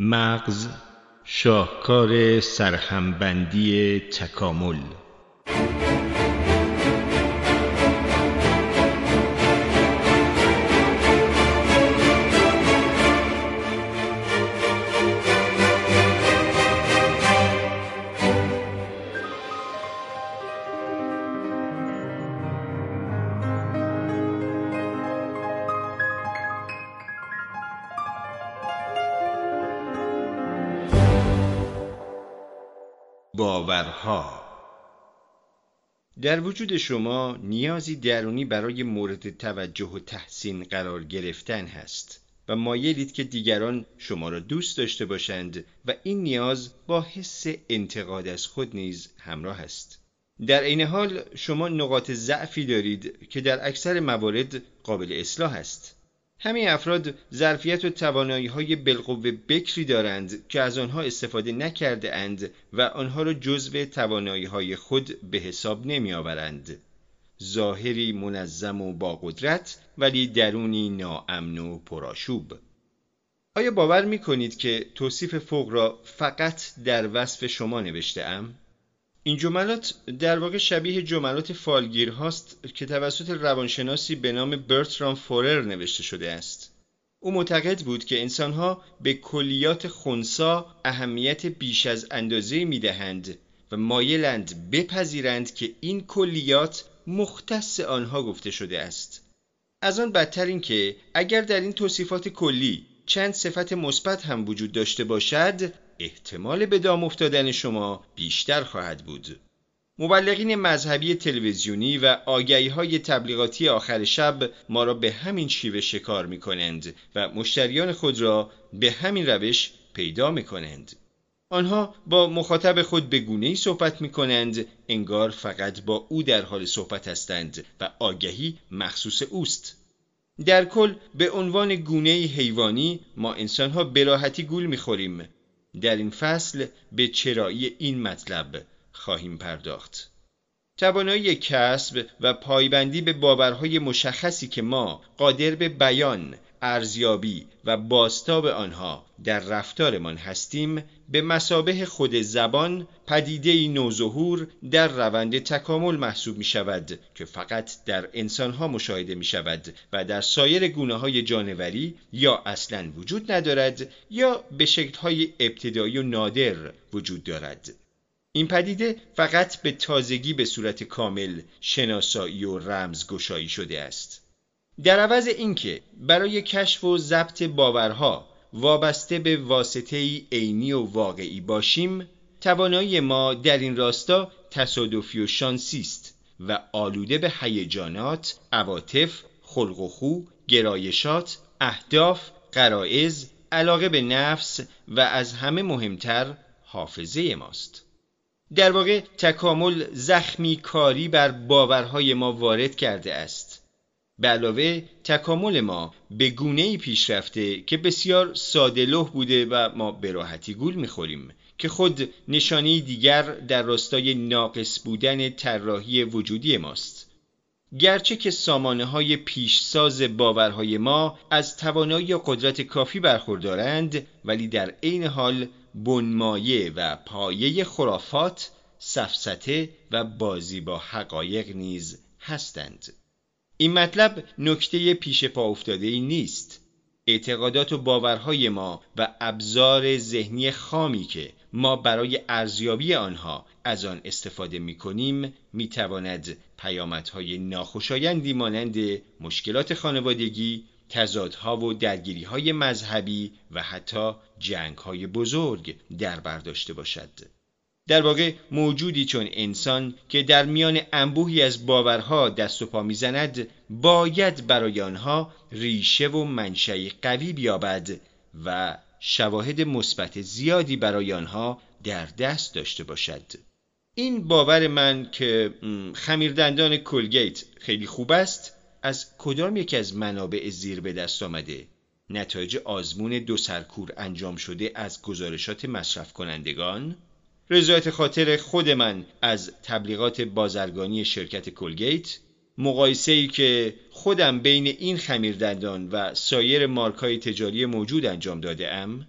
مغز شاهکار سرهمبندی تکامل در وجود شما نیازی درونی برای مورد توجه و تحسین قرار گرفتن هست و مایلید که دیگران شما را دوست داشته باشند و این نیاز با حس انتقاد از خود نیز همراه است. در این حال شما نقاط ضعفی دارید که در اکثر موارد قابل اصلاح است. همین افراد ظرفیت و توانایی های بالقوه بکری دارند که از آنها استفاده نکرده اند و آنها را جزو توانایی های خود به حساب نمی آورند. ظاهری منظم و با قدرت ولی درونی ناامن و پرآشوب. آیا باور می کنید که توصیف فوق را فقط در وصف شما نوشته ام؟ این جملات در واقع شبیه جملات فالگیر هاست که توسط روانشناسی به نام برترام فورر نوشته شده است. او معتقد بود که انسانها به کلیات خونسا اهمیت بیش از اندازه می دهند و مایلند بپذیرند که این کلیات مختص آنها گفته شده است. از آن بدتر این که اگر در این توصیفات کلی چند صفت مثبت هم وجود داشته باشد احتمال به دام افتادن شما بیشتر خواهد بود. مبلغین مذهبی تلویزیونی و آگهی های تبلیغاتی آخر شب ما را به همین شیوه شکار می کنند و مشتریان خود را به همین روش پیدا می کنند. آنها با مخاطب خود به گونه ای صحبت می کنند انگار فقط با او در حال صحبت هستند و آگهی مخصوص اوست. در کل به عنوان گونه حیوانی ما انسانها بلاحتی گول می‌خوریم در این فصل به چرایی این مطلب خواهیم پرداخت. توانایی کسب و پایبندی به باورهای مشخصی که ما قادر به بیان، ارزیابی و باستاب آنها در رفتارمان هستیم به مسابه خود زبان پدیده نوظهور در روند تکامل محسوب می شود که فقط در انسانها مشاهده می شود و در سایر گونه های جانوری یا اصلا وجود ندارد یا به شکلهای ابتدایی و نادر وجود دارد. این پدیده فقط به تازگی به صورت کامل شناسایی و رمزگشایی شده است. در عوض اینکه برای کشف و ضبط باورها وابسته به واسطه عینی و واقعی باشیم توانایی ما در این راستا تصادفی و شانسی است و آلوده به هیجانات، عواطف، خلق و خو، گرایشات، اهداف، قرائز، علاقه به نفس و از همه مهمتر حافظه ماست. در واقع تکامل زخمی کاری بر باورهای ما وارد کرده است. به علاوه تکامل ما به گونه ای پیش رفته که بسیار ساده لح بوده و ما به راحتی گول می‌خوریم که خود نشانه دیگر در راستای ناقص بودن طراحی وجودی ماست گرچه که سامانه های پیشساز باورهای ما از توانایی قدرت کافی برخوردارند ولی در عین حال بنمایه و پایه خرافات، سفسته و بازی با حقایق نیز هستند. این مطلب نکته پیش پا افتاده ای نیست اعتقادات و باورهای ما و ابزار ذهنی خامی که ما برای ارزیابی آنها از آن استفاده می کنیم می تواند پیامدهای ناخوشایندی مانند مشکلات خانوادگی، تضادها و درگیریهای مذهبی و حتی جنگهای بزرگ در برداشته باشد. در واقع موجودی چون انسان که در میان انبوهی از باورها دست و پا می‌زند باید برای آنها ریشه و منشأ قوی بیابد و شواهد مثبت زیادی برای آنها در دست داشته باشد. این باور من که خمیردندان کلگیت خیلی خوب است از کدام یکی از منابع زیر به دست آمده؟ نتایج آزمون دو سر کور انجام شده از گزارشات مصرف کنندگان رضایت خاطر خود من از تبلیغات بازرگانی شرکت کلگیت مقایسه ای که خودم بین این خمیردندان و سایر مارکای تجاری موجود انجام داده ام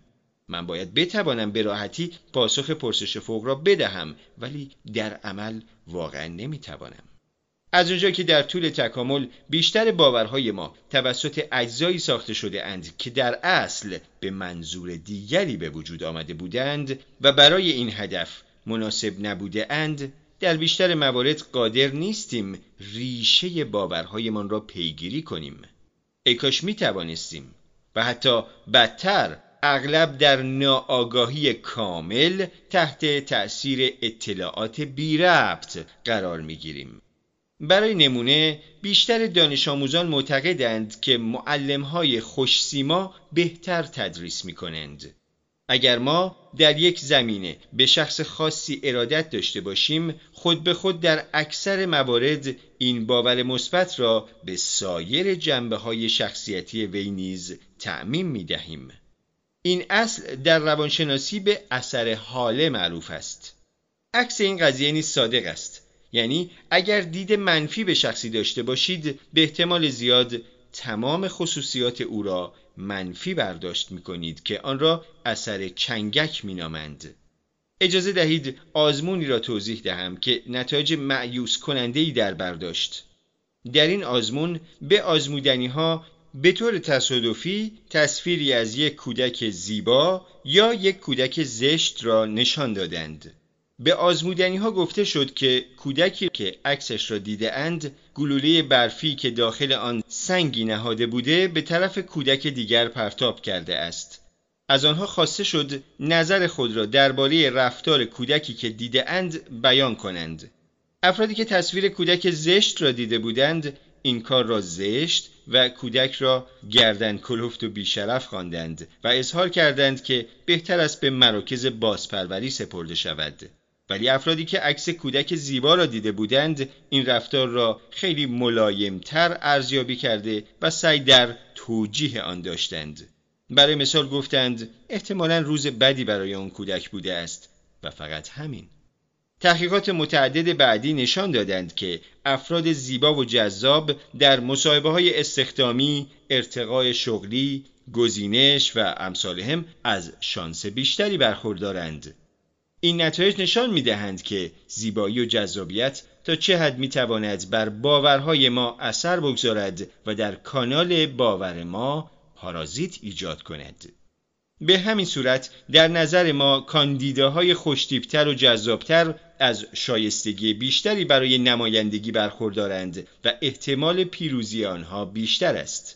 من باید بتوانم به راحتی پاسخ پرسش فوق را بدهم ولی در عمل واقعا نمی‌توانم. از اونجا که در طول تکامل بیشتر باورهای ما توسط اجزایی ساخته شده اند که در اصل به منظور دیگری به وجود آمده بودند و برای این هدف مناسب نبوده اند در بیشتر موارد قادر نیستیم ریشه باورهایمان را پیگیری کنیم ای کاش می توانستیم و حتی بدتر اغلب در ناآگاهی کامل تحت تأثیر اطلاعات بی ربط قرار می گیریم. برای نمونه بیشتر دانش آموزان معتقدند که معلمهای خوشسیما بهتر تدریس می کنند. اگر ما در یک زمینه به شخص خاصی ارادت داشته باشیم خود به خود در اکثر موارد این باور مثبت را به سایر جنبه های شخصیتی وی نیز تعمیم می دهیم. این اصل در روانشناسی به اثر حاله معروف است. عکس این قضیه نیز صادق است. یعنی اگر دید منفی به شخصی داشته باشید به احتمال زیاد تمام خصوصیات او را منفی برداشت می کنید که آن را اثر چنگک می نامند. اجازه دهید آزمونی را توضیح دهم که نتایج معیوس کننده ای در برداشت. در این آزمون به آزمودنی ها به طور تصادفی تصویری از یک کودک زیبا یا یک کودک زشت را نشان دادند. به آزمودنی ها گفته شد که کودکی که عکسش را دیده اند گلوله برفی که داخل آن سنگی نهاده بوده به طرف کودک دیگر پرتاب کرده است. از آنها خواسته شد نظر خود را درباره رفتار کودکی که دیده اند بیان کنند. افرادی که تصویر کودک زشت را دیده بودند این کار را زشت و کودک را گردن کلفت و بیشرف خواندند و اظهار کردند که بهتر است به مراکز بازپروری سپرده شود. ولی افرادی که عکس کودک زیبا را دیده بودند این رفتار را خیلی ملایمتر ارزیابی کرده و سعی در توجیه آن داشتند برای مثال گفتند احتمالا روز بدی برای آن کودک بوده است و فقط همین تحقیقات متعدد بعدی نشان دادند که افراد زیبا و جذاب در مصاحبه های استخدامی، ارتقای شغلی، گزینش و امثالهم از شانس بیشتری برخوردارند. این نتایج نشان می دهند که زیبایی و جذابیت تا چه حد می تواند بر باورهای ما اثر بگذارد و در کانال باور ما پارازیت ایجاد کند. به همین صورت در نظر ما کاندیداهای خوشتیبتر و جذابتر از شایستگی بیشتری برای نمایندگی برخوردارند و احتمال پیروزی آنها بیشتر است.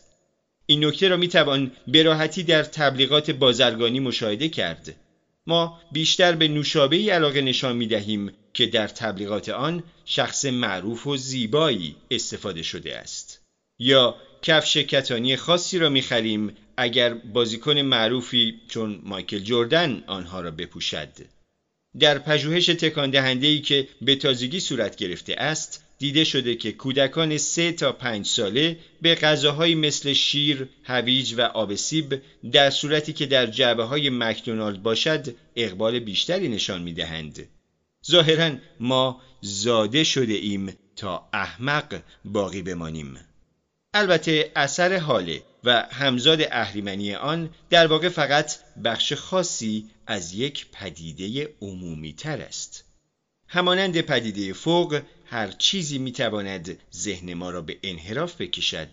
این نکته را می توان به راحتی در تبلیغات بازرگانی مشاهده کرد. ما بیشتر به نوشابه علاقه نشان می دهیم که در تبلیغات آن شخص معروف و زیبایی استفاده شده است. یا کفش کتانی خاصی را می خریم اگر بازیکن معروفی چون مایکل جردن آنها را بپوشد. در پژوهش تکان دهنده ای که به تازگی صورت گرفته است دیده شده که کودکان سه تا پنج ساله به غذاهایی مثل شیر، هویج و آب سیب در صورتی که در جعبه های مکدونالد باشد اقبال بیشتری نشان می دهند. ظاهرا ما زاده شده ایم تا احمق باقی بمانیم. البته اثر حاله و همزاد اهریمنی آن در واقع فقط بخش خاصی از یک پدیده عمومی تر است. همانند پدیده فوق هر چیزی می‌تواند ذهن ما را به انحراف بکشد.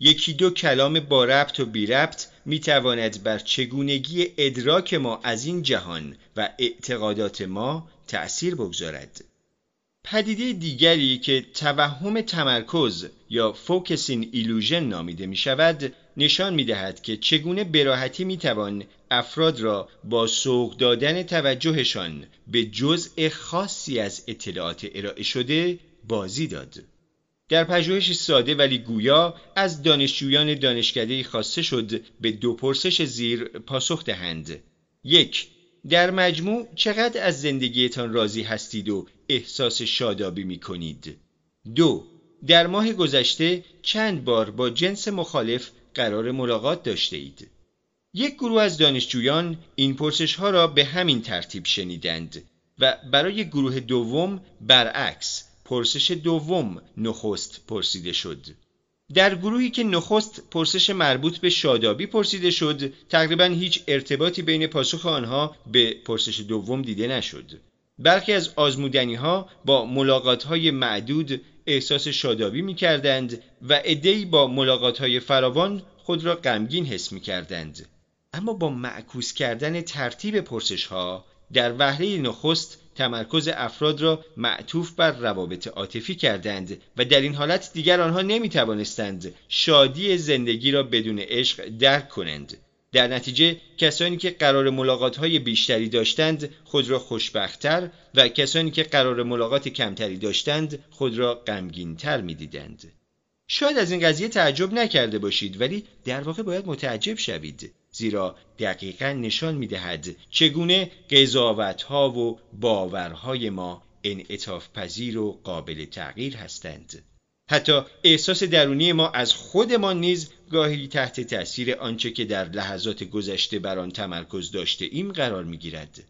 یکی دو کلام با ربط و بی ربط می‌تواند بر چگونگی ادراک ما از این جهان و اعتقادات ما تأثیر بگذارد. پدیده دیگری که توهم تمرکز یا فوکسین ایلوژن نامیده می شود نشان می دهد که چگونه براحتی می توان افراد را با سوق دادن توجهشان به جزء خاصی از اطلاعات ارائه شده بازی داد. در پژوهشی ساده ولی گویا از دانشجویان دانشکده خواسته شد به دو پرسش زیر پاسخ دهند. یک در مجموع چقدر از زندگیتان راضی هستید و احساس شادابی می کنید؟ دو در ماه گذشته چند بار با جنس مخالف قرار ملاقات داشته اید؟ یک گروه از دانشجویان این پرسش ها را به همین ترتیب شنیدند و برای گروه دوم برعکس پرسش دوم نخست پرسیده شد. در گروهی که نخست پرسش مربوط به شادابی پرسیده شد تقریبا هیچ ارتباطی بین پاسخ آنها به پرسش دوم دیده نشد برخی از آزمودنی ها با ملاقات های معدود احساس شادابی می کردند و عدهای با ملاقات های فراوان خود را غمگین حس می کردند. اما با معکوس کردن ترتیب پرسش ها در وهله نخست تمرکز افراد را معطوف بر روابط عاطفی کردند و در این حالت دیگر آنها نمی توانستند شادی زندگی را بدون عشق درک کنند در نتیجه کسانی که قرار ملاقات های بیشتری داشتند خود را خوشبختتر و کسانی که قرار ملاقات کمتری داشتند خود را غمگینتر می‌دیدند. شاید از این قضیه تعجب نکرده باشید ولی در واقع باید متعجب شوید زیرا دقیقا نشان می‌دهد چگونه قضاوت ها و باورهای ما انعطاف پذیر و قابل تغییر هستند. حتی احساس درونی ما از خودمان نیز گاهی تحت تأثیر آنچه که در لحظات گذشته بر آن تمرکز داشته ایم قرار می گیرد.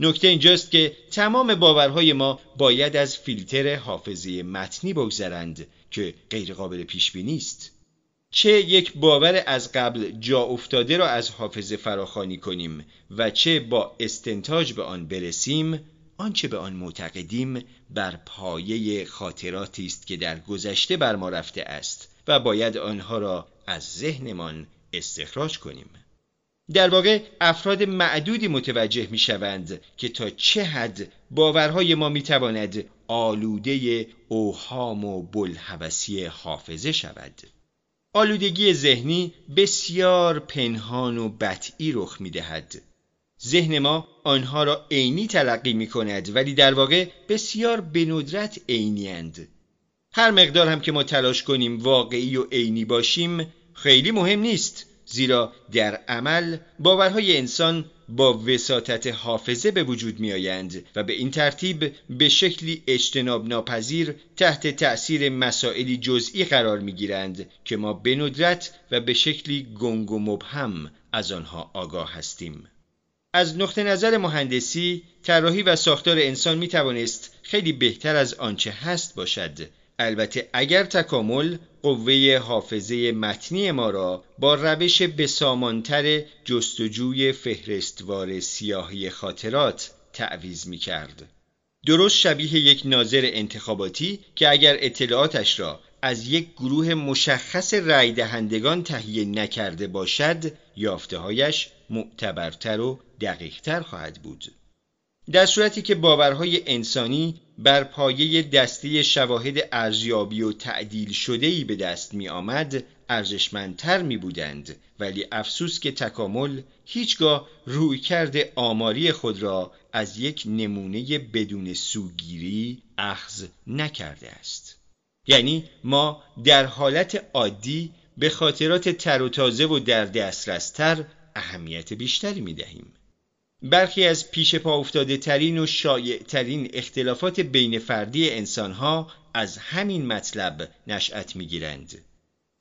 نکته اینجاست که تمام باورهای ما باید از فیلتر حافظه متنی بگذرند که غیرقابل پیش بینی است. چه یک باور از قبل جا افتاده را از حافظه فراخانی کنیم و چه با استنتاج به آن برسیم آنچه به آن معتقدیم بر پایه خاطراتی است که در گذشته بر ما رفته است و باید آنها را از ذهنمان استخراج کنیم. در واقع افراد معدودی متوجه می شوند که تا چه حد باورهای ما می تواند آلوده اوهام و بلحوثی حافظه شود. آلودگی ذهنی بسیار پنهان و بطعی رخ می دهد ذهن ما آنها را عینی تلقی می کند ولی در واقع بسیار به ندرت عینیاند هر مقدار هم که ما تلاش کنیم واقعی و عینی باشیم خیلی مهم نیست زیرا در عمل باورهای انسان با وساطت حافظه به وجود می آیند و به این ترتیب به شکلی اجتناب ناپذیر تحت تأثیر مسائلی جزئی قرار می گیرند که ما به ندرت و به شکلی گنگ و مبهم از آنها آگاه هستیم. از نقطه نظر مهندسی طراحی و ساختار انسان می توانست خیلی بهتر از آنچه هست باشد البته اگر تکامل قوه حافظه متنی ما را با روش بسامانتر جستجوی فهرستوار سیاهی خاطرات تعویز می کرد. درست شبیه یک ناظر انتخاباتی که اگر اطلاعاتش را از یک گروه مشخص رای دهندگان تهیه نکرده باشد یافتههایش معتبرتر و دقیقتر خواهد بود. در صورتی که باورهای انسانی بر پایه دسته شواهد ارزیابی و تعدیل شده‌ای به دست می آمد ارزشمندتر می بودند ولی افسوس که تکامل هیچگاه روی کرده آماری خود را از یک نمونه بدون سوگیری اخذ نکرده است. یعنی ما در حالت عادی به خاطرات تر و تازه و در دسترستر اهمیت بیشتری می دهیم. برخی از پیش پا افتاده ترین و شایع ترین اختلافات بین فردی انسان ها از همین مطلب نشأت می گیرند.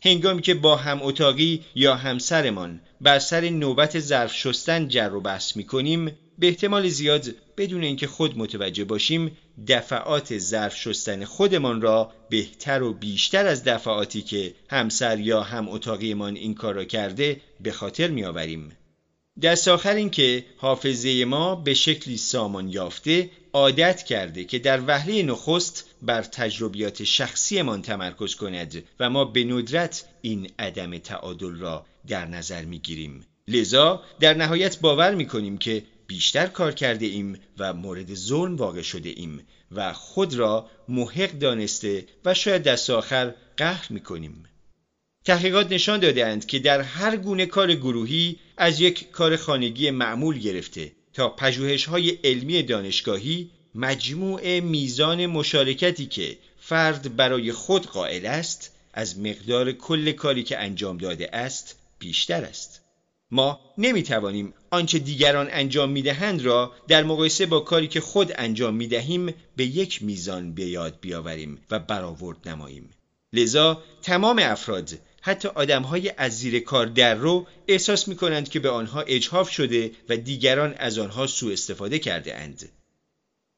هنگامی که با هم اتاقی یا همسرمان بر سر نوبت ظرف شستن جر و بحث می کنیم به احتمال زیاد بدون اینکه خود متوجه باشیم دفعات ظرف شستن خودمان را بهتر و بیشتر از دفعاتی که همسر یا هم اتاقیمان این کار را کرده به خاطر می آوریم. دست آخر این که حافظه ما به شکلی سامان یافته عادت کرده که در وهله نخست بر تجربیات شخصیمان تمرکز کند و ما به ندرت این عدم تعادل را در نظر می گیریم. لذا در نهایت باور می کنیم که بیشتر کار کرده ایم و مورد ظلم واقع شده ایم و خود را محق دانسته و شاید دست آخر قهر می کنیم. تحقیقات نشان دادهاند که در هر گونه کار گروهی از یک کار خانگی معمول گرفته تا پژوهش های علمی دانشگاهی مجموع میزان مشارکتی که فرد برای خود قائل است از مقدار کل کاری که انجام داده است بیشتر است. ما نمی توانیم آنچه دیگران انجام می دهند را در مقایسه با کاری که خود انجام می دهیم به یک میزان به یاد بیاوریم و برآورد نماییم. لذا تمام افراد حتی آدمهای از زیر کار در رو احساس می کنند که به آنها اجهاف شده و دیگران از آنها سوء استفاده کرده اند.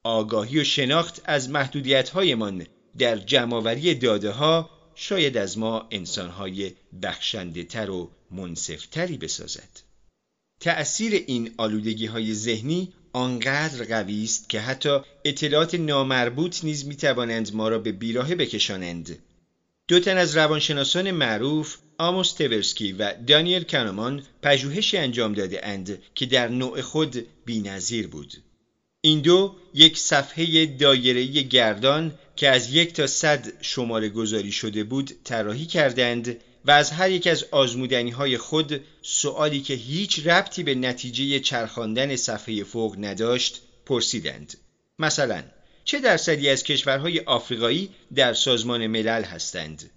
آگاهی و شناخت از محدودیت هایمان در جمعآوری داده ها شاید از ما انسانهای بخشنده تر و منصفتری بسازد. تأثیر این آلودگی های ذهنی آنقدر قوی است که حتی اطلاعات نامربوط نیز می توانند ما را به بیراهه بکشانند. دو تن از روانشناسان معروف آموس تورسکی و دانیل کانومان پژوهشی انجام داده اند که در نوع خود بینظیر بود. این دو یک صفحه دایره‌ای گردان که از یک تا صد شماره گذاری شده بود طراحی کردند و از هر یک از آزمودنی های خود سوالی که هیچ ربطی به نتیجه چرخاندن صفحه فوق نداشت پرسیدند. مثلا چه درصدی از کشورهای آفریقایی در سازمان ملل هستند؟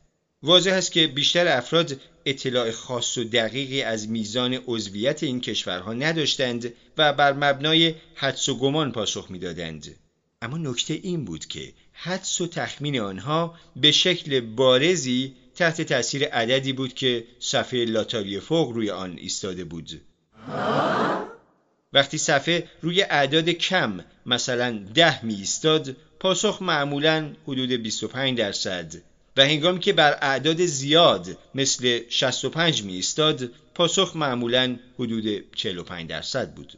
واضح است که بیشتر افراد اطلاع خاص و دقیقی از میزان عضویت این کشورها نداشتند و بر مبنای حدس و گمان پاسخ می‌دادند. اما نکته این بود که حدس و تخمین آنها به شکل بارزی تحت تاثیر عددی بود که صفحه لاتاری فوق روی آن ایستاده بود. وقتی صفحه روی اعداد کم مثلا ده می ایستاد پاسخ معمولا حدود 25 درصد و هنگامی که بر اعداد زیاد مثل 65 می ایستاد پاسخ معمولا حدود 45 درصد بود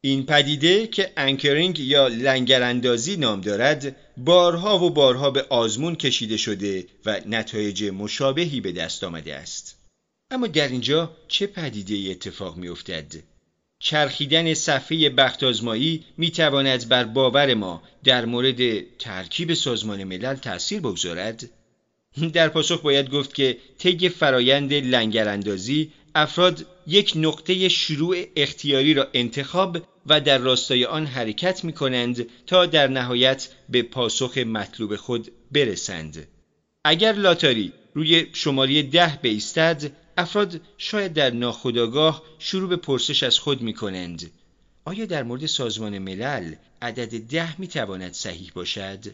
این پدیده که انکرینگ یا لنگراندازی نام دارد بارها و بارها به آزمون کشیده شده و نتایج مشابهی به دست آمده است اما در اینجا چه پدیده اتفاق می افتد؟ چرخیدن صفحه بخت آزمایی می تواند بر باور ما در مورد ترکیب سازمان ملل تأثیر بگذارد؟ در پاسخ باید گفت که طی فرایند لنگراندازی افراد یک نقطه شروع اختیاری را انتخاب و در راستای آن حرکت می کنند تا در نهایت به پاسخ مطلوب خود برسند. اگر لاتاری روی شماره ده بیستد افراد شاید در ناخودآگاه شروع به پرسش از خود می کنند آیا در مورد سازمان ملل عدد ده می تواند صحیح باشد؟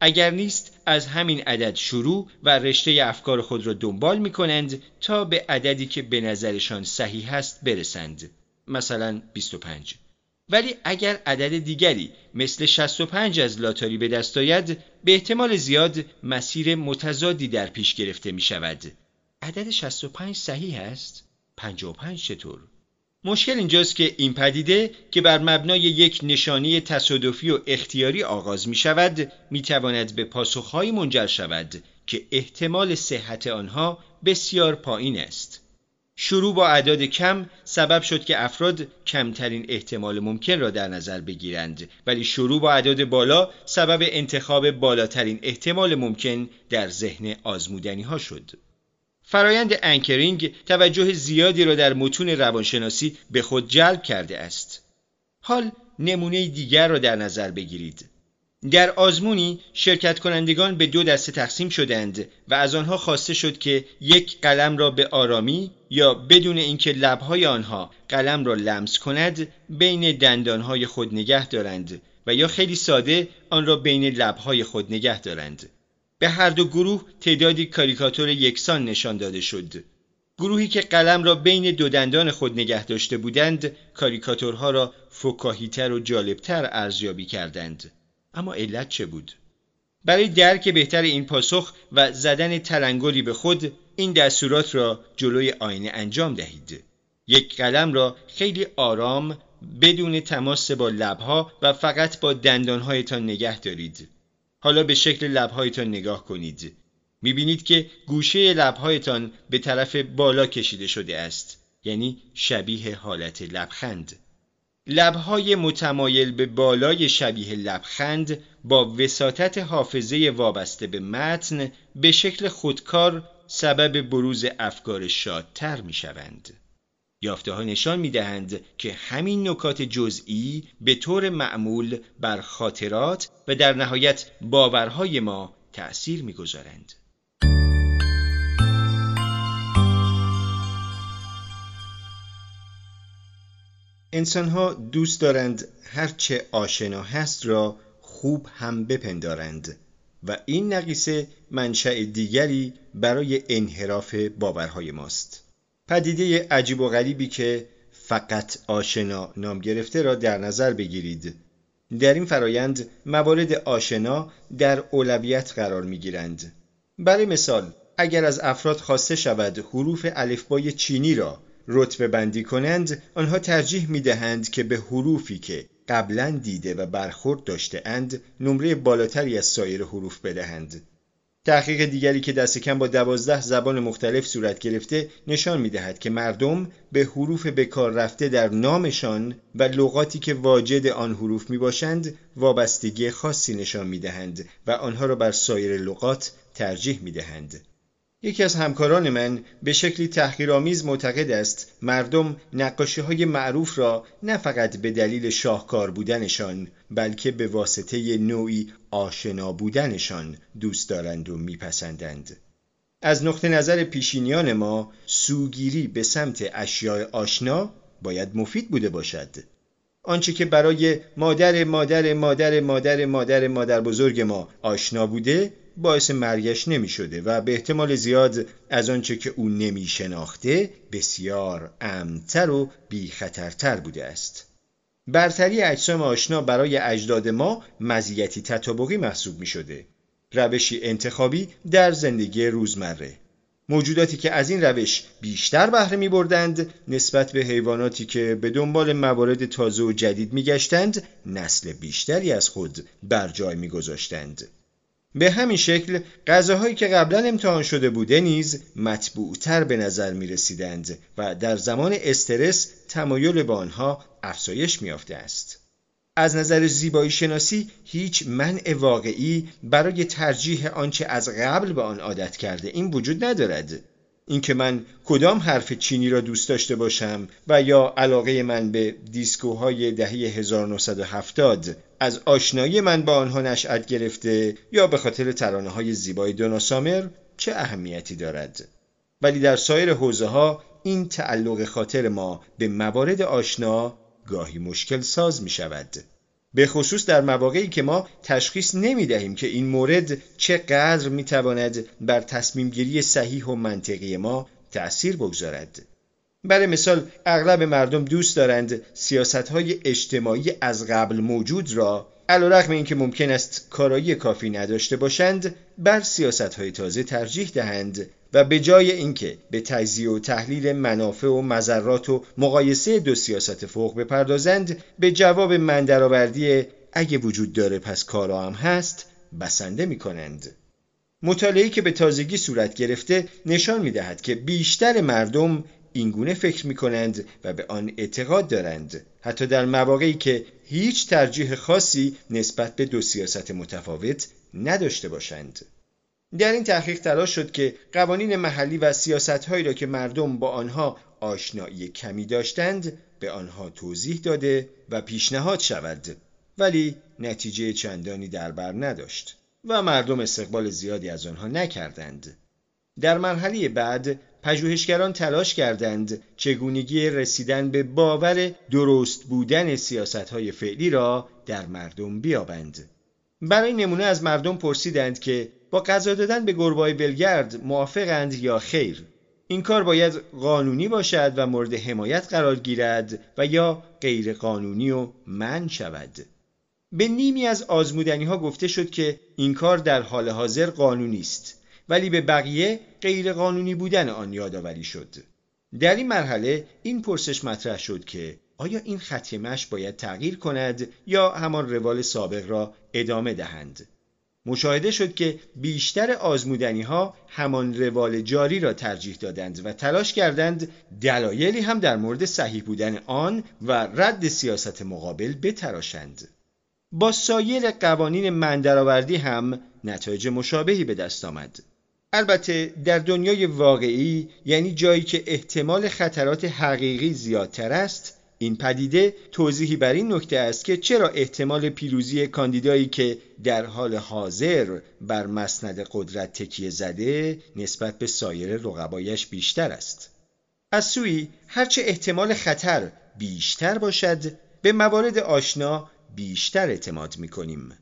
اگر نیست از همین عدد شروع و رشته افکار خود را دنبال می کنند تا به عددی که به نظرشان صحیح است برسند. مثلا 25 ولی اگر عدد دیگری مثل 65 از لاتاری به دست آید به احتمال زیاد مسیر متضادی در پیش گرفته می شود عدد 65 صحیح است؟ 55 چطور؟ مشکل اینجاست که این پدیده که بر مبنای یک نشانی تصادفی و اختیاری آغاز می شود می تواند به پاسخهایی منجر شود که احتمال صحت آنها بسیار پایین است. شروع با اعداد کم سبب شد که افراد کمترین احتمال ممکن را در نظر بگیرند ولی شروع با اعداد بالا سبب انتخاب بالاترین احتمال ممکن در ذهن آزمودنی ها شد. فرایند انکرینگ توجه زیادی را در متون روانشناسی به خود جلب کرده است. حال نمونه دیگر را در نظر بگیرید. در آزمونی شرکت کنندگان به دو دسته تقسیم شدند و از آنها خواسته شد که یک قلم را به آرامی یا بدون اینکه لبهای آنها قلم را لمس کند بین دندانهای خود نگه دارند و یا خیلی ساده آن را بین لبهای خود نگه دارند. به هر دو گروه تعدادی کاریکاتور یکسان نشان داده شد. گروهی که قلم را بین دو دندان خود نگه داشته بودند کاریکاتورها را فکاهیتر و جالبتر ارزیابی کردند. اما علت چه بود؟ برای درک بهتر این پاسخ و زدن تلنگری به خود این دستورات را جلوی آینه انجام دهید. یک قلم را خیلی آرام بدون تماس با لبها و فقط با دندانهایتان نگه دارید. حالا به شکل لبهایتان نگاه کنید. می‌بینید که گوشه لبهایتان به طرف بالا کشیده شده است. یعنی شبیه حالت لبخند. لبهای متمایل به بالای شبیه لبخند با وساطت حافظه وابسته به متن به شکل خودکار سبب بروز افکار شادتر می شوند. یافته ها نشان می دهند که همین نکات جزئی به طور معمول بر خاطرات و در نهایت باورهای ما تأثیر می گذارند. انسان ها دوست دارند هرچه آشنا هست را خوب هم بپندارند و این نقیصه منشأ دیگری برای انحراف باورهای ماست. پدیده عجیب و غریبی که فقط آشنا نام گرفته را در نظر بگیرید. در این فرایند موارد آشنا در اولویت قرار می گیرند. برای مثال اگر از افراد خواسته شود حروف الفبای چینی را رتبه بندی کنند آنها ترجیح می دهند که به حروفی که قبلا دیده و برخورد داشته اند نمره بالاتری از سایر حروف بدهند. تحقیق دیگری که دست کم با دوازده زبان مختلف صورت گرفته نشان می دهد که مردم به حروف بکار رفته در نامشان و لغاتی که واجد آن حروف می باشند وابستگی خاصی نشان می دهند و آنها را بر سایر لغات ترجیح می دهند. یکی از همکاران من به شکلی تحقیرآمیز معتقد است مردم نقاشی های معروف را نه فقط به دلیل شاهکار بودنشان بلکه به واسطه نوعی آشنا بودنشان دوست دارند و میپسندند. از نقطه نظر پیشینیان ما سوگیری به سمت اشیاء آشنا باید مفید بوده باشد. آنچه که برای مادر مادر مادر مادر مادر مادر بزرگ ما آشنا بوده باعث مرگش نمی شده و به احتمال زیاد از آنچه که او نمی شناخته بسیار امتر و بی خطرتر بوده است. برتری اجسام آشنا برای اجداد ما مزیتی تطابقی محسوب می شده. روشی انتخابی در زندگی روزمره. موجوداتی که از این روش بیشتر بهره می بردند نسبت به حیواناتی که به دنبال موارد تازه و جدید می گشتند نسل بیشتری از خود بر جای می گذاشتند. به همین شکل غذاهایی که قبلا امتحان شده بوده نیز مطبوعتر به نظر می رسیدند و در زمان استرس تمایل به آنها افزایش میافته است. از نظر زیبایی شناسی هیچ منع واقعی برای ترجیح آنچه از قبل به آن عادت کرده این وجود ندارد. اینکه من کدام حرف چینی را دوست داشته باشم و یا علاقه من به دیسکوهای دهه 1970 از آشنایی من با آنها نشأت گرفته یا به خاطر ترانه های زیبای دونا سامر چه اهمیتی دارد؟ ولی در سایر حوزه ها این تعلق خاطر ما به موارد آشنا گاهی مشکل ساز می شود به خصوص در مواقعی که ما تشخیص نمی دهیم که این مورد چقدر می تواند بر تصمیم گیری صحیح و منطقی ما تأثیر بگذارد. برای مثال اغلب مردم دوست دارند سیاست های اجتماعی از قبل موجود را علا رقم این که ممکن است کارایی کافی نداشته باشند بر سیاست های تازه ترجیح دهند و به جای اینکه به تجزیه و تحلیل منافع و مذرات و مقایسه دو سیاست فوق بپردازند به جواب من درآوردی اگه وجود داره پس کارا هم هست بسنده می کنند. مطالعه‌ای که به تازگی صورت گرفته نشان می دهد که بیشتر مردم اینگونه فکر می کنند و به آن اعتقاد دارند حتی در مواقعی که هیچ ترجیح خاصی نسبت به دو سیاست متفاوت نداشته باشند. در این تحقیق تلاش شد که قوانین محلی و سیاستهایی را که مردم با آنها آشنایی کمی داشتند به آنها توضیح داده و پیشنهاد شود. ولی نتیجه چندانی در بر نداشت و مردم استقبال زیادی از آنها نکردند. در مرحله بعد پژوهشگران تلاش کردند چگونگی رسیدن به باور درست بودن سیاستهای فعلی را در مردم بیابند. برای نمونه از مردم پرسیدند که با قضا دادن به گربای بلگرد موافقند یا خیر. این کار باید قانونی باشد و مورد حمایت قرار گیرد و یا غیر قانونی و من شود. به نیمی از آزمودنی ها گفته شد که این کار در حال حاضر قانونی است ولی به بقیه غیر قانونی بودن آن یادآوری شد. در این مرحله این پرسش مطرح شد که آیا این ختمش باید تغییر کند یا همان روال سابق را ادامه دهند؟ مشاهده شد که بیشتر آزمودنی ها همان روال جاری را ترجیح دادند و تلاش کردند دلایلی هم در مورد صحیح بودن آن و رد سیاست مقابل بتراشند. با سایر قوانین مندرآوردی هم نتایج مشابهی به دست آمد. البته در دنیای واقعی یعنی جایی که احتمال خطرات حقیقی زیادتر است این پدیده توضیحی بر این نکته است که چرا احتمال پیروزی کاندیدایی که در حال حاضر بر مسند قدرت تکیه زده نسبت به سایر رقبایش بیشتر است. از سوی هرچه احتمال خطر بیشتر باشد به موارد آشنا بیشتر اعتماد می کنیم.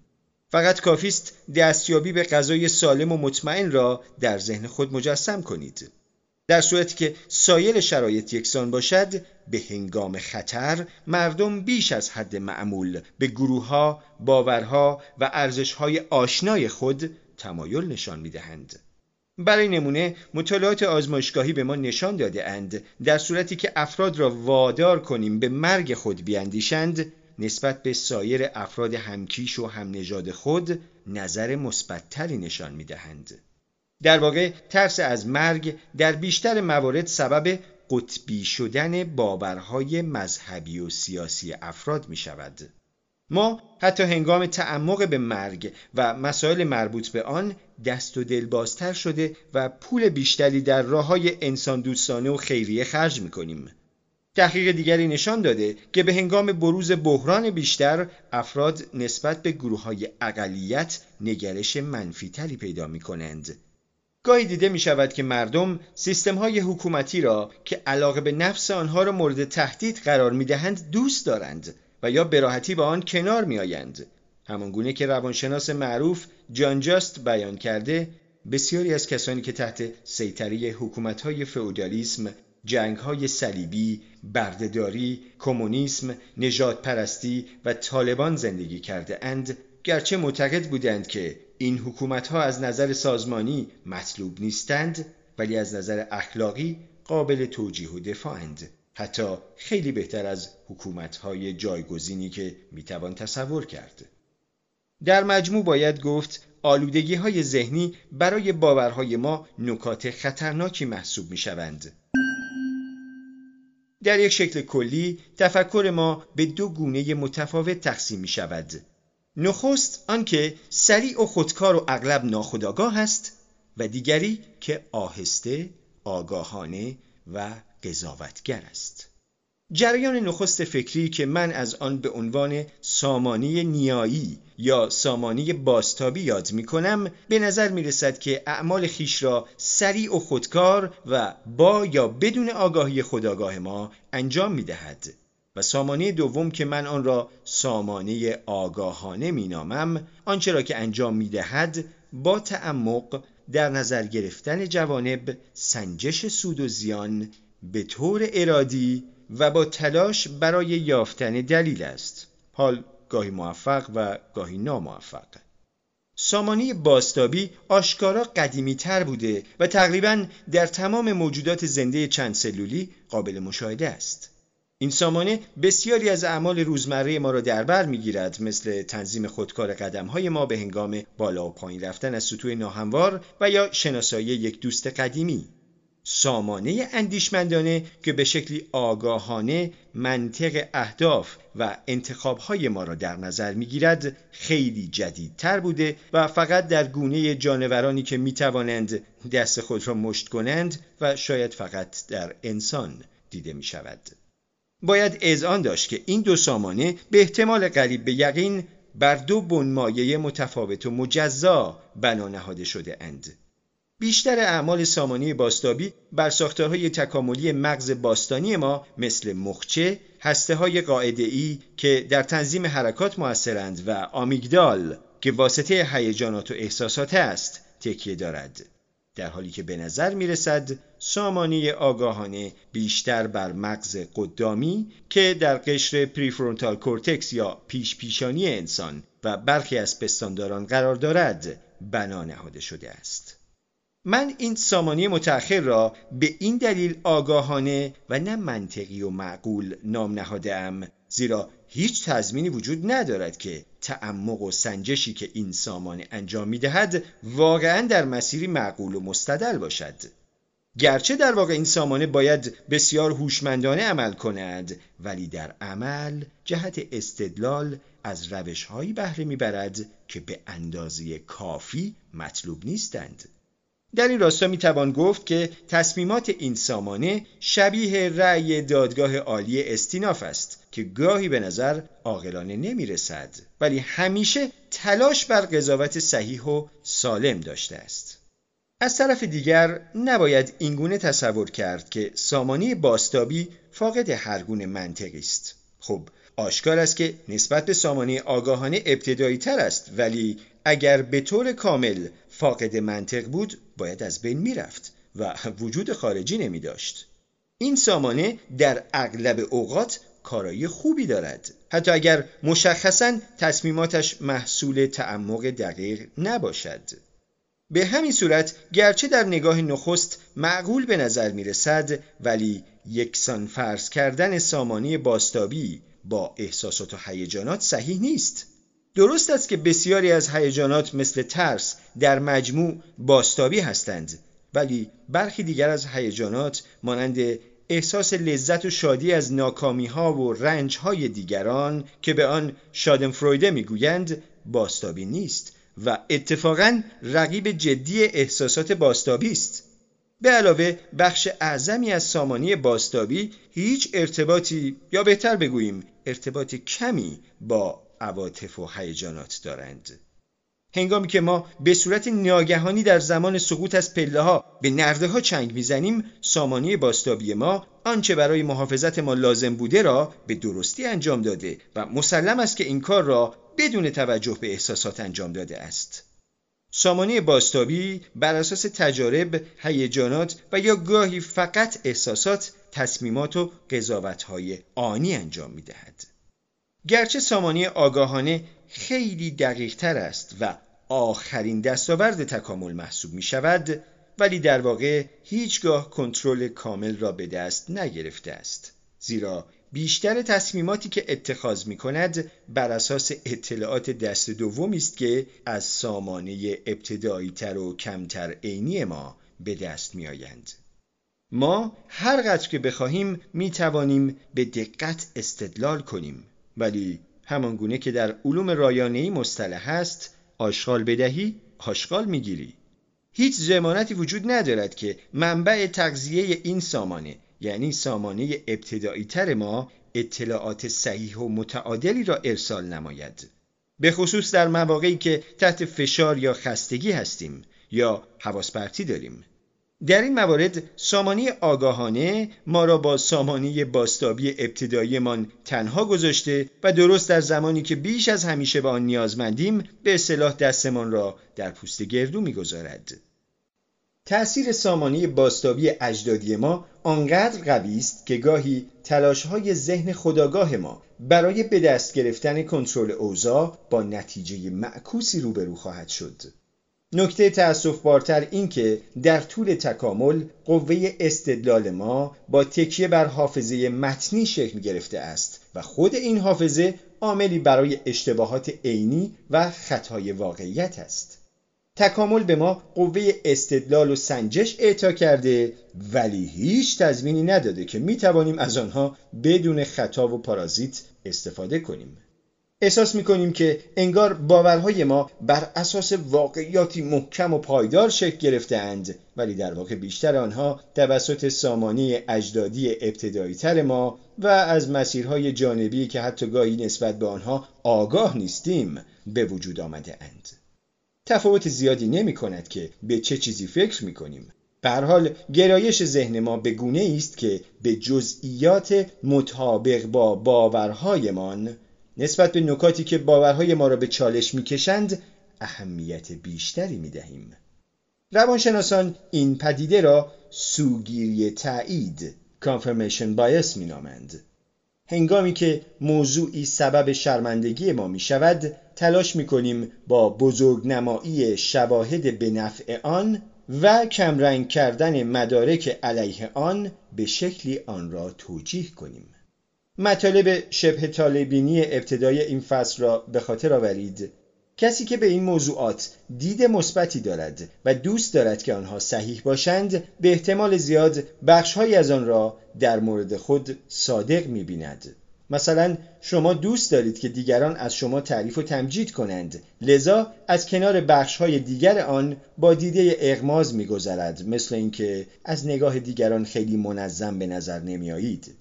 فقط کافیست دستیابی به غذای سالم و مطمئن را در ذهن خود مجسم کنید. در صورتی که سایر شرایط یکسان باشد به هنگام خطر مردم بیش از حد معمول به گروهها، باورها و ارزشهای آشنای خود تمایل نشان می‌دهند. برای نمونه مطالعات آزمایشگاهی به ما نشان داده اند در صورتی که افراد را وادار کنیم به مرگ خود بیاندیشند نسبت به سایر افراد همکیش و همنژاد خود نظر مثبتتری نشان می‌دهند. در واقع ترس از مرگ در بیشتر موارد سبب قطبی شدن باورهای مذهبی و سیاسی افراد می شود. ما حتی هنگام تعمق به مرگ و مسائل مربوط به آن دست و دل بازتر شده و پول بیشتری در راه های انسان دوستانه و خیریه خرج می کنیم. تحقیق دیگری نشان داده که به هنگام بروز بحران بیشتر افراد نسبت به گروه های اقلیت نگرش منفیتری پیدا می کنند. گاهی دیده می شود که مردم سیستم های حکومتی را که علاقه به نفس آنها را مورد تهدید قرار می دهند دوست دارند و یا براحتی با آن کنار می آیند. همانگونه که روانشناس معروف جان جاست بیان کرده بسیاری از کسانی که تحت سیطره حکومت های فئودالیسم جنگ های صلیبی، بردهداری، کمونیسم، نجات پرستی و طالبان زندگی کرده اند گرچه معتقد بودند که این حکومت ها از نظر سازمانی مطلوب نیستند ولی از نظر اخلاقی قابل توجیه و دفاعند حتی خیلی بهتر از حکومت های جایگزینی که می‌توان تصور کرد در مجموع باید گفت آلودگی های ذهنی برای باورهای ما نکات خطرناکی محسوب می شوند. در یک شکل کلی تفکر ما به دو گونه متفاوت تقسیم می شود. نخست آنکه سریع و خودکار و اغلب ناخودآگاه است و دیگری که آهسته، آگاهانه و قضاوتگر است. جریان نخست فکری که من از آن به عنوان سامانی نیایی یا سامانی باستابی یاد می کنم به نظر می رسد که اعمال خیش را سریع و خودکار و با یا بدون آگاهی خداگاه ما انجام می دهد و سامانه دوم که من آن را سامانه آگاهانه می نامم آنچه را که انجام می دهد با تعمق در نظر گرفتن جوانب سنجش سود و زیان به طور ارادی و با تلاش برای یافتن دلیل است. حال گاهی موفق و گاهی ناموفق. سامانی باستابی آشکارا قدیمی تر بوده و تقریبا در تمام موجودات زنده چند سلولی قابل مشاهده است. این سامانه بسیاری از اعمال روزمره ما را در بر می‌گیرد مثل تنظیم خودکار قدم های ما به هنگام بالا و پایین رفتن از سطوح ناهموار و یا شناسایی یک دوست قدیمی سامانه اندیشمندانه که به شکلی آگاهانه منطق اهداف و انتخابهای ما را در نظر می‌گیرد خیلی جدیدتر بوده و فقط در گونه جانورانی که می‌توانند دست خود را مشت کنند و شاید فقط در انسان دیده می شود. باید اذعان داشت که این دو سامانه به احتمال قریب به یقین بر دو بنمایه متفاوت و مجزا بنا نهاده شده اند. بیشتر اعمال سامانی باستابی بر ساختارهای تکاملی مغز باستانی ما مثل مخچه، هسته های قاعده ای که در تنظیم حرکات موثرند و آمیگدال که واسطه هیجانات و احساسات است تکیه دارد. در حالی که به نظر می رسد سامانی آگاهانه بیشتر بر مغز قدامی که در قشر prefrontal cortex یا پیش پیشانی انسان و برخی از پستانداران قرار دارد بنا نهاده شده است. من این سامانی متأخر را به این دلیل آگاهانه و نه منطقی و معقول نام نهادم زیرا هیچ تضمینی وجود ندارد که تعمق و سنجشی که این سامانه انجام می دهد واقعا در مسیری معقول و مستدل باشد. گرچه در واقع این سامانه باید بسیار هوشمندانه عمل کند ولی در عمل جهت استدلال از روشهایی بهره می‌برد که به اندازه کافی مطلوب نیستند. در این راستا می توان گفت که تصمیمات این سامانه شبیه رأی دادگاه عالی استیناف است که گاهی به نظر عاقلانه نمی رسد ولی همیشه تلاش بر قضاوت صحیح و سالم داشته است از طرف دیگر نباید اینگونه تصور کرد که سامانه باستابی فاقد هر گونه منطقی است خب آشکار است که نسبت به سامانه آگاهانه ابتدایی تر است ولی اگر به طور کامل فاقد منطق بود باید از بین می‌رفت و وجود خارجی نمی داشت. این سامانه در اغلب اوقات کارایی خوبی دارد. حتی اگر مشخصا تصمیماتش محصول تعمق دقیق نباشد. به همین صورت گرچه در نگاه نخست معقول به نظر می رسد ولی یکسان فرض کردن سامانی باستابی با احساسات و هیجانات صحیح نیست. درست است که بسیاری از هیجانات مثل ترس در مجموع باستابی هستند ولی برخی دیگر از هیجانات مانند احساس لذت و شادی از ناکامی ها و رنج های دیگران که به آن شادنفرویده می‌گویند باستابی نیست و اتفاقا رقیب جدی احساسات باستابی است. به علاوه بخش اعظمی از سامانی باستابی هیچ ارتباطی یا بهتر بگوییم ارتباط کمی با عواطف و هیجانات دارند. هنگامی که ما به صورت ناگهانی در زمان سقوط از پله ها به نرده ها چنگ می‌زنیم سامانی باستابی ما آنچه برای محافظت ما لازم بوده را به درستی انجام داده و مسلم است که این کار را بدون توجه به احساسات انجام داده است سامانی باستابی بر اساس تجارب، هیجانات و یا گاهی فقط احساسات، تصمیمات و قضاوت‌های آنی انجام می‌دهد. گرچه سامانی آگاهانه خیلی دقیق تر است و آخرین دستاورد تکامل محسوب می شود ولی در واقع هیچگاه کنترل کامل را به دست نگرفته است زیرا بیشتر تصمیماتی که اتخاذ می کند بر اساس اطلاعات دست دومی است که از سامانه ابتدایی تر و کمتر عینی ما به دست می آیند. ما هر قدر که بخواهیم می توانیم به دقت استدلال کنیم ولی همانگونه که در علوم رایانه‌ای مصطلح است آشغال بدهی آشغال می‌گیری. هیچ زمانتی وجود ندارد که منبع تغذیه این سامانه یعنی سامانه ابتدایی تر ما اطلاعات صحیح و متعادلی را ارسال نماید. به خصوص در مواقعی که تحت فشار یا خستگی هستیم یا حواس داریم. در این موارد سامانی آگاهانه ما را با سامانی باستابی ابتداییمان تنها گذاشته و درست در زمانی که بیش از همیشه به آن نیازمندیم به اصطلاح دستمان را در پوست گردو می‌گذارد. تأثیر سامانی باستابی اجدادی ما آنقدر قوی است که گاهی تلاشهای ذهن خداگاه ما برای به دست گرفتن کنترل اوضاع با نتیجه معکوسی روبرو خواهد شد. نکته تأصف بارتر این که در طول تکامل قوه استدلال ما با تکیه بر حافظه متنی شکل گرفته است و خود این حافظه عاملی برای اشتباهات عینی و خطای واقعیت است. تکامل به ما قوه استدلال و سنجش اعطا کرده ولی هیچ تضمینی نداده که می توانیم از آنها بدون خطا و پارازیت استفاده کنیم. احساس می‌کنیم که انگار باورهای ما بر اساس واقعیاتی محکم و پایدار شکل گرفتهاند ولی در واقع بیشتر آنها توسط سامانی اجدادی ابتدایی تر ما و از مسیرهای جانبی که حتی گاهی نسبت به آنها آگاه نیستیم به وجود آمده اند. تفاوت زیادی نمی کند که به چه چیزی فکر می کنیم. حال گرایش ذهن ما به گونه است که به جزئیات مطابق با باورهایمان نسبت به نکاتی که باورهای ما را به چالش می‌کشند اهمیت بیشتری می‌دهیم. روانشناسان این پدیده را سوگیری تایید confirmation bias مینامند. هنگامی که موضوعی سبب شرمندگی ما می شود تلاش می کنیم با بزرگ نمایی شواهد به نفع آن و کمرنگ کردن مدارک علیه آن به شکلی آن را توجیه کنیم. مطالب شبه طالبینی ابتدای این فصل را به خاطر آورید. کسی که به این موضوعات دید مثبتی دارد و دوست دارد که آنها صحیح باشند به احتمال زیاد بخشهایی از آن را در مورد خود صادق می‌بیند. مثلا شما دوست دارید که دیگران از شما تعریف و تمجید کنند. لذا از کنار بخشهای دیگر آن با دیده اغماز میگذرد مثل اینکه از نگاه دیگران خیلی منظم به نظر نمیآیید.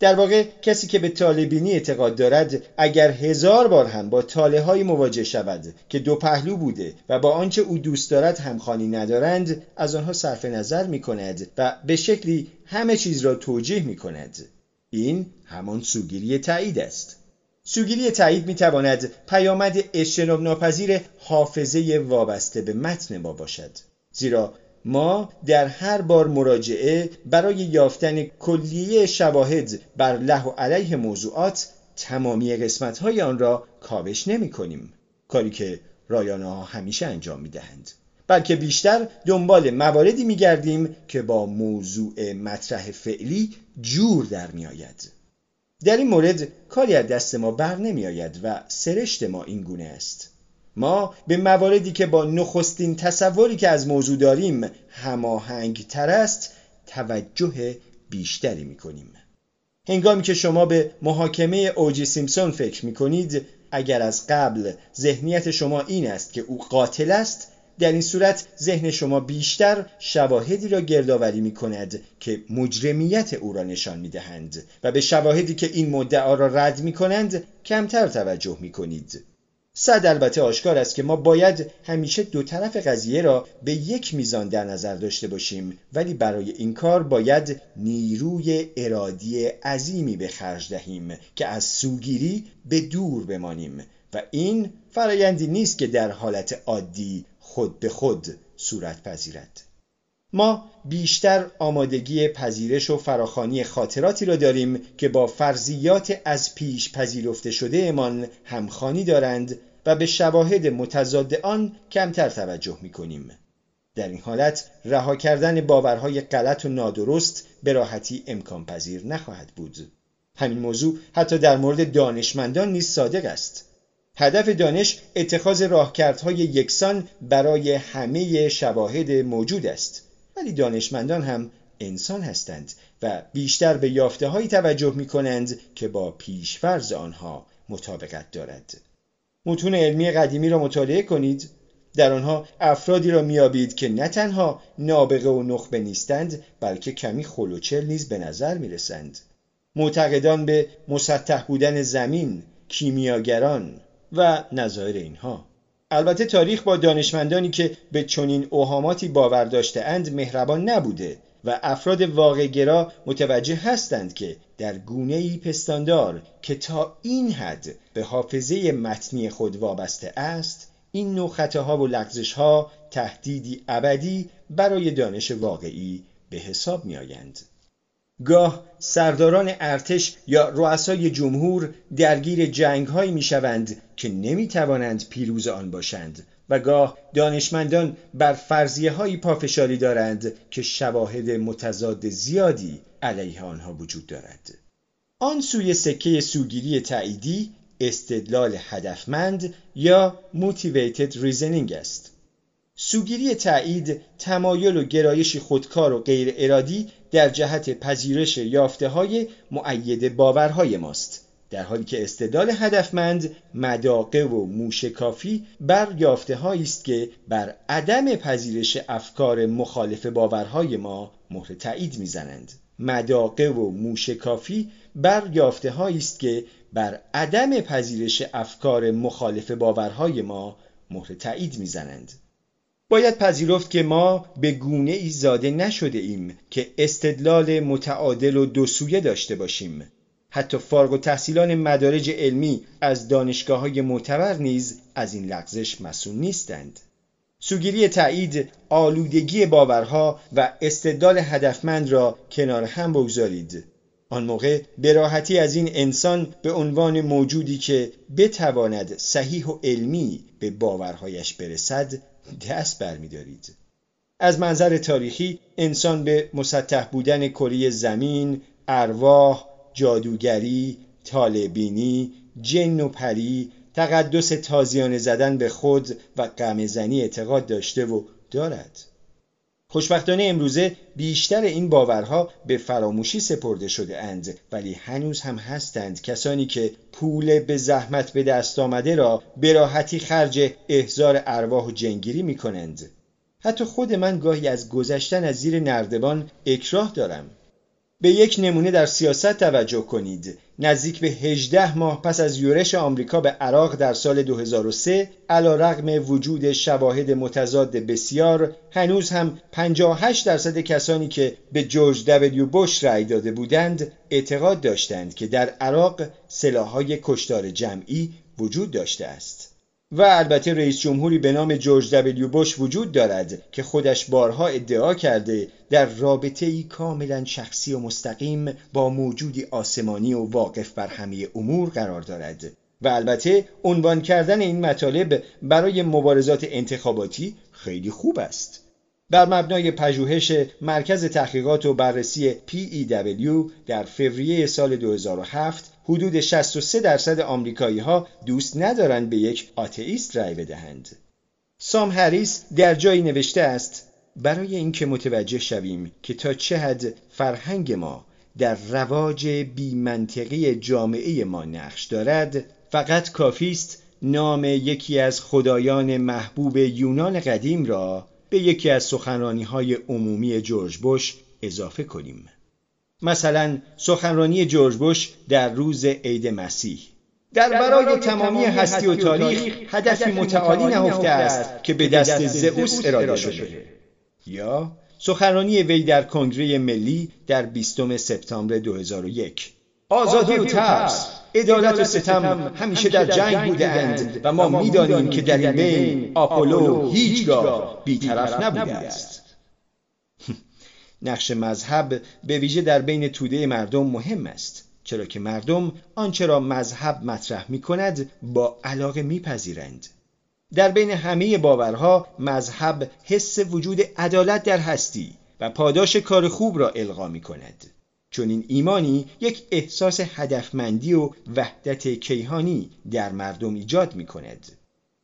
در واقع کسی که به طالبینی اعتقاد دارد اگر هزار بار هم با تاله های مواجه شود که دو پهلو بوده و با آنچه او دوست دارد همخوانی ندارند از آنها صرف نظر می کند و به شکلی همه چیز را توجیه می کند این همان سوگیری تایید است. سوگیری تایید می تواند پیامد اجتناب ناپذیر حافظه وابسته به متن ما باشد زیرا ما در هر بار مراجعه برای یافتن کلیه شواهد بر له و علیه موضوعات تمامی قسمت های آن را کاوش نمی کنیم کاری که رایانه ها همیشه انجام می دهند بلکه بیشتر دنبال مواردی میگردیم که با موضوع مطرح فعلی جور در میآید. در این مورد کاری از دست ما بر نمی آید و سرشت ما این گونه است. ما به مواردی که با نخستین تصوری که از موضوع داریم هماهنگ تر است توجه بیشتری می کنیم هنگامی که شما به محاکمه اوجی سیمسون فکر می کنید اگر از قبل ذهنیت شما این است که او قاتل است در این صورت ذهن شما بیشتر شواهدی را گردآوری می کند که مجرمیت او را نشان می دهند و به شواهدی که این مدعا را رد می کنند کمتر توجه می کنید. صد البته آشکار است که ما باید همیشه دو طرف قضیه را به یک میزان در نظر داشته باشیم ولی برای این کار باید نیروی ارادی عظیمی به خرج دهیم که از سوگیری به دور بمانیم و این فرایندی نیست که در حالت عادی خود به خود صورت پذیرد. ما بیشتر آمادگی پذیرش و فراخانی خاطراتی را داریم که با فرضیات از پیش پذیرفته شده امان همخانی دارند و به شواهد متضاد آن کمتر توجه می کنیم. در این حالت رها کردن باورهای غلط و نادرست به راحتی امکان پذیر نخواهد بود. همین موضوع حتی در مورد دانشمندان نیز صادق است. هدف دانش اتخاذ راهکردهای یکسان برای همه شواهد موجود است ولی دانشمندان هم انسان هستند و بیشتر به یافته هایی توجه می کنند که با پیشفرز آنها مطابقت دارد. متون علمی قدیمی را مطالعه کنید. در آنها افرادی را میابید که نه تنها نابغه و نخبه نیستند بلکه کمی خلوچل نیز به نظر می‌رسند. معتقدان به مسطح بودن زمین کیمیاگران و نظایر اینها. البته تاریخ با دانشمندانی که به چنین اوهاماتی باور داشته اند مهربان نبوده و افراد واقعگرا متوجه هستند که در گونه ای پستاندار که تا این حد به حافظه متنی خود وابسته است این نوع خطاها و لغزشها تهدیدی ابدی برای دانش واقعی به حساب می آیند. گاه سرداران ارتش یا رؤسای جمهور درگیر جنگ هایی می شوند که نمی توانند پیروز آن باشند و گاه دانشمندان بر فرضیه هایی پافشاری دارند که شواهد متضاد زیادی علیه آنها وجود دارد. آن سوی سکه سوگیری تعییدی استدلال هدفمند یا motivated reasoning است. سوگیری تایید تمایل و گرایشی خودکار و غیر ارادی در جهت پذیرش یافته های معید باورهای ماست. در حالی که استدلال هدفمند مداقه و موشکافی بر یافته است که بر عدم پذیرش افکار مخالف باورهای ما مهر تایید می‌زنند. مداقه و موشکافی بر یافته است که بر عدم پذیرش افکار مخالف باورهای ما مهر تایید می‌زنند. باید پذیرفت که ما به گونه ای زاده نشده ایم که استدلال متعادل و دوسویه داشته باشیم. حتی فارغ و تحصیلان مدارج علمی از دانشگاه های معتبر نیز از این لغزش مسئول نیستند. سوگیری تایید آلودگی باورها و استدلال هدفمند را کنار هم بگذارید. آن موقع به راحتی از این انسان به عنوان موجودی که بتواند صحیح و علمی به باورهایش برسد دست برمیدارید. از منظر تاریخی انسان به مسطح بودن کره زمین ارواح جادوگری طالبینی جن و پری تقدس تازیانه زدن به خود و غمزنی اعتقاد داشته و دارد. خوشبختانه امروزه بیشتر این باورها به فراموشی سپرده شده اند ولی هنوز هم هستند کسانی که پول به زحمت به دست آمده را به راحتی خرج احزار ارواح و جنگیری می کنند. حتی خود من گاهی از گذشتن از زیر نردبان اکراه دارم به یک نمونه در سیاست توجه کنید. نزدیک به 18 ماه پس از یورش آمریکا به عراق در سال 2003 علا رغم وجود شواهد متضاد بسیار هنوز هم 58 درصد کسانی که به جورج دبلیو بوش رأی داده بودند اعتقاد داشتند که در عراق سلاحهای کشتار جمعی وجود داشته است. و البته رئیس جمهوری به نام جورج دبلیو بوش وجود دارد که خودش بارها ادعا کرده در رابطه ای کاملا شخصی و مستقیم با موجودی آسمانی و واقف بر همه امور قرار دارد و البته عنوان کردن این مطالب برای مبارزات انتخاباتی خیلی خوب است. بر مبنای پژوهش مرکز تحقیقات و بررسی PEW در فوریه سال 2007 حدود 63 درصد آمریکایی ها دوست ندارند به یک آتئیست رأی بدهند. سام هریس در جایی نوشته است برای اینکه متوجه شویم که تا چه حد فرهنگ ما در رواج بیمنطقی جامعه ما نقش دارد فقط کافی است نام یکی از خدایان محبوب یونان قدیم را به یکی از سخنرانی های عمومی جورج بوش اضافه کنیم مثلا سخنرانی جورج بوش در روز عید مسیح. در برای تمامی هستی و تاریخ هدفی متعالی نهفته است که به دست زئوس اراده شده یا سخنرانی وی در کنگره ملی در 20 سپتامبر 2001 آزادی و ترس عدالت و ستم همیشه در جنگ بوده اند و ما می‌دانیم که در این بین آپولو هیچگاه بیطرف نبوده است. نقش مذهب به ویژه در بین توده مردم مهم است چرا که مردم آنچه را مذهب مطرح می کند با علاقه میپذیرند. در بین همه باورها مذهب حس وجود عدالت در هستی و پاداش کار خوب را القا می کند چون این ایمانی یک احساس هدفمندی و وحدت کیهانی در مردم ایجاد می کند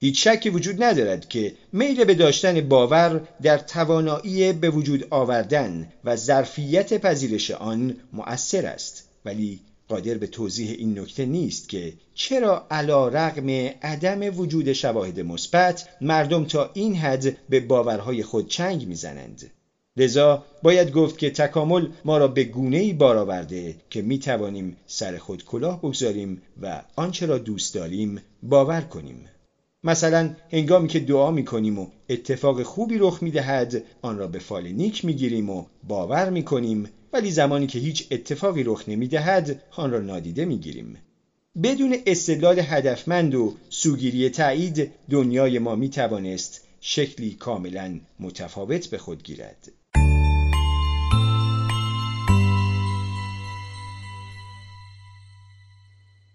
هیچ شکی وجود ندارد که میل به داشتن باور در توانایی به وجود آوردن و ظرفیت پذیرش آن مؤثر است. ولی قادر به توضیح این نکته نیست که چرا علا رقم عدم وجود شواهد مثبت مردم تا این حد به باورهای خود چنگ می‌زنند. لذا باید گفت که تکامل ما را به گونه ای بار آورده که می توانیم سر خود کلاه بگذاریم و آنچه را دوست داریم باور کنیم. مثلا هنگامی که دعا می کنیم و اتفاق خوبی رخ می دهد آن را به فال نیک می گیریم و باور می کنیم ولی زمانی که هیچ اتفاقی رخ نمی دهد آن را نادیده می گیریم بدون استدلال هدفمند و سوگیری تایید دنیای ما می توانست شکلی کاملا متفاوت به خود گیرد.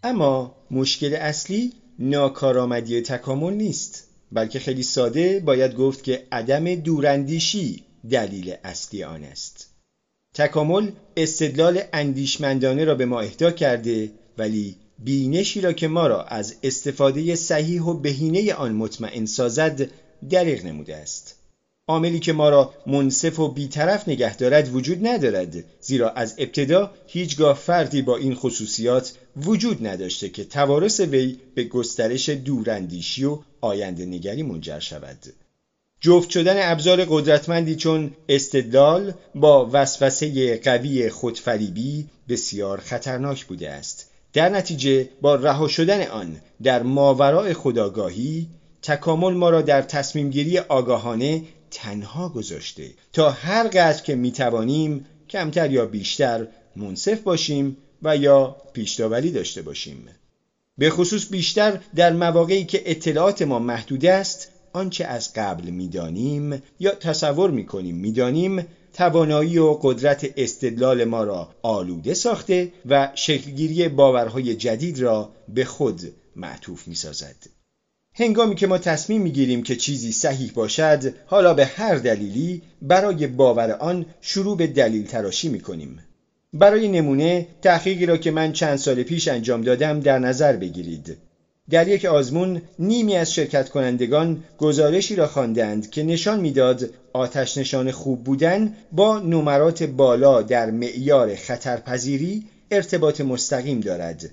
اما مشکل اصلی ناکارآمدی تکامل نیست بلکه خیلی ساده باید گفت که عدم دوراندیشی دلیل اصلی آن است. تکامل استدلال اندیشمندانه را به ما اهدا کرده ولی بینشی را که ما را از استفاده صحیح و بهینه آن مطمئن سازد دریغ نموده است. عاملی که ما را منصف و بیطرف نگه دارد وجود ندارد زیرا از ابتدا هیچگاه فردی با این خصوصیات وجود نداشته که توارث وی به گسترش دوراندیشی و آینده نگری منجر شود. جفت شدن ابزار قدرتمندی چون استدلال با وسوسه قوی خودفریبی بسیار خطرناک بوده است. در نتیجه با رها شدن آن در ماورای خداگاهی تکامل ما را در تصمیم گیری آگاهانه تنها گذاشته. تا هر قدر که می‌توانیم کمتر یا بیشتر منصف باشیم و یا پیشتاوری داشته باشیم. به خصوص بیشتر در مواقعی که اطلاعات ما محدود است آنچه از قبل می‌دانیم یا تصور می‌کنیم می‌دانیم توانایی و قدرت استدلال ما را آلوده ساخته و شکلگیری باورهای جدید را به خود معطوف می‌سازد. هنگامی که ما تصمیم می‌گیریم که چیزی صحیح باشد حالا به هر دلیلی برای باور آن شروع به دلیل تراشی می‌کنیم. برای نمونه تحقیقی را که من چند سال پیش انجام دادم در نظر بگیرید. در یک آزمون نیمی از شرکت کنندگان گزارشی را خواندند که نشان می‌داد آتش نشان خوب بودن با نمرات بالا در معیار خطرپذیری ارتباط مستقیم دارد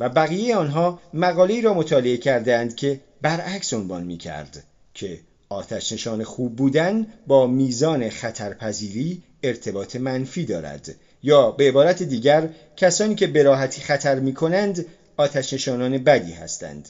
و بقیه آنها مقاله‌ای را مطالعه کردند که برعکس عنوان می کرد که آتش نشان خوب بودن با میزان خطرپذیری ارتباط منفی دارد یا به عبارت دیگر کسانی که به راحتی خطر می کنند آتش نشانان بدی هستند.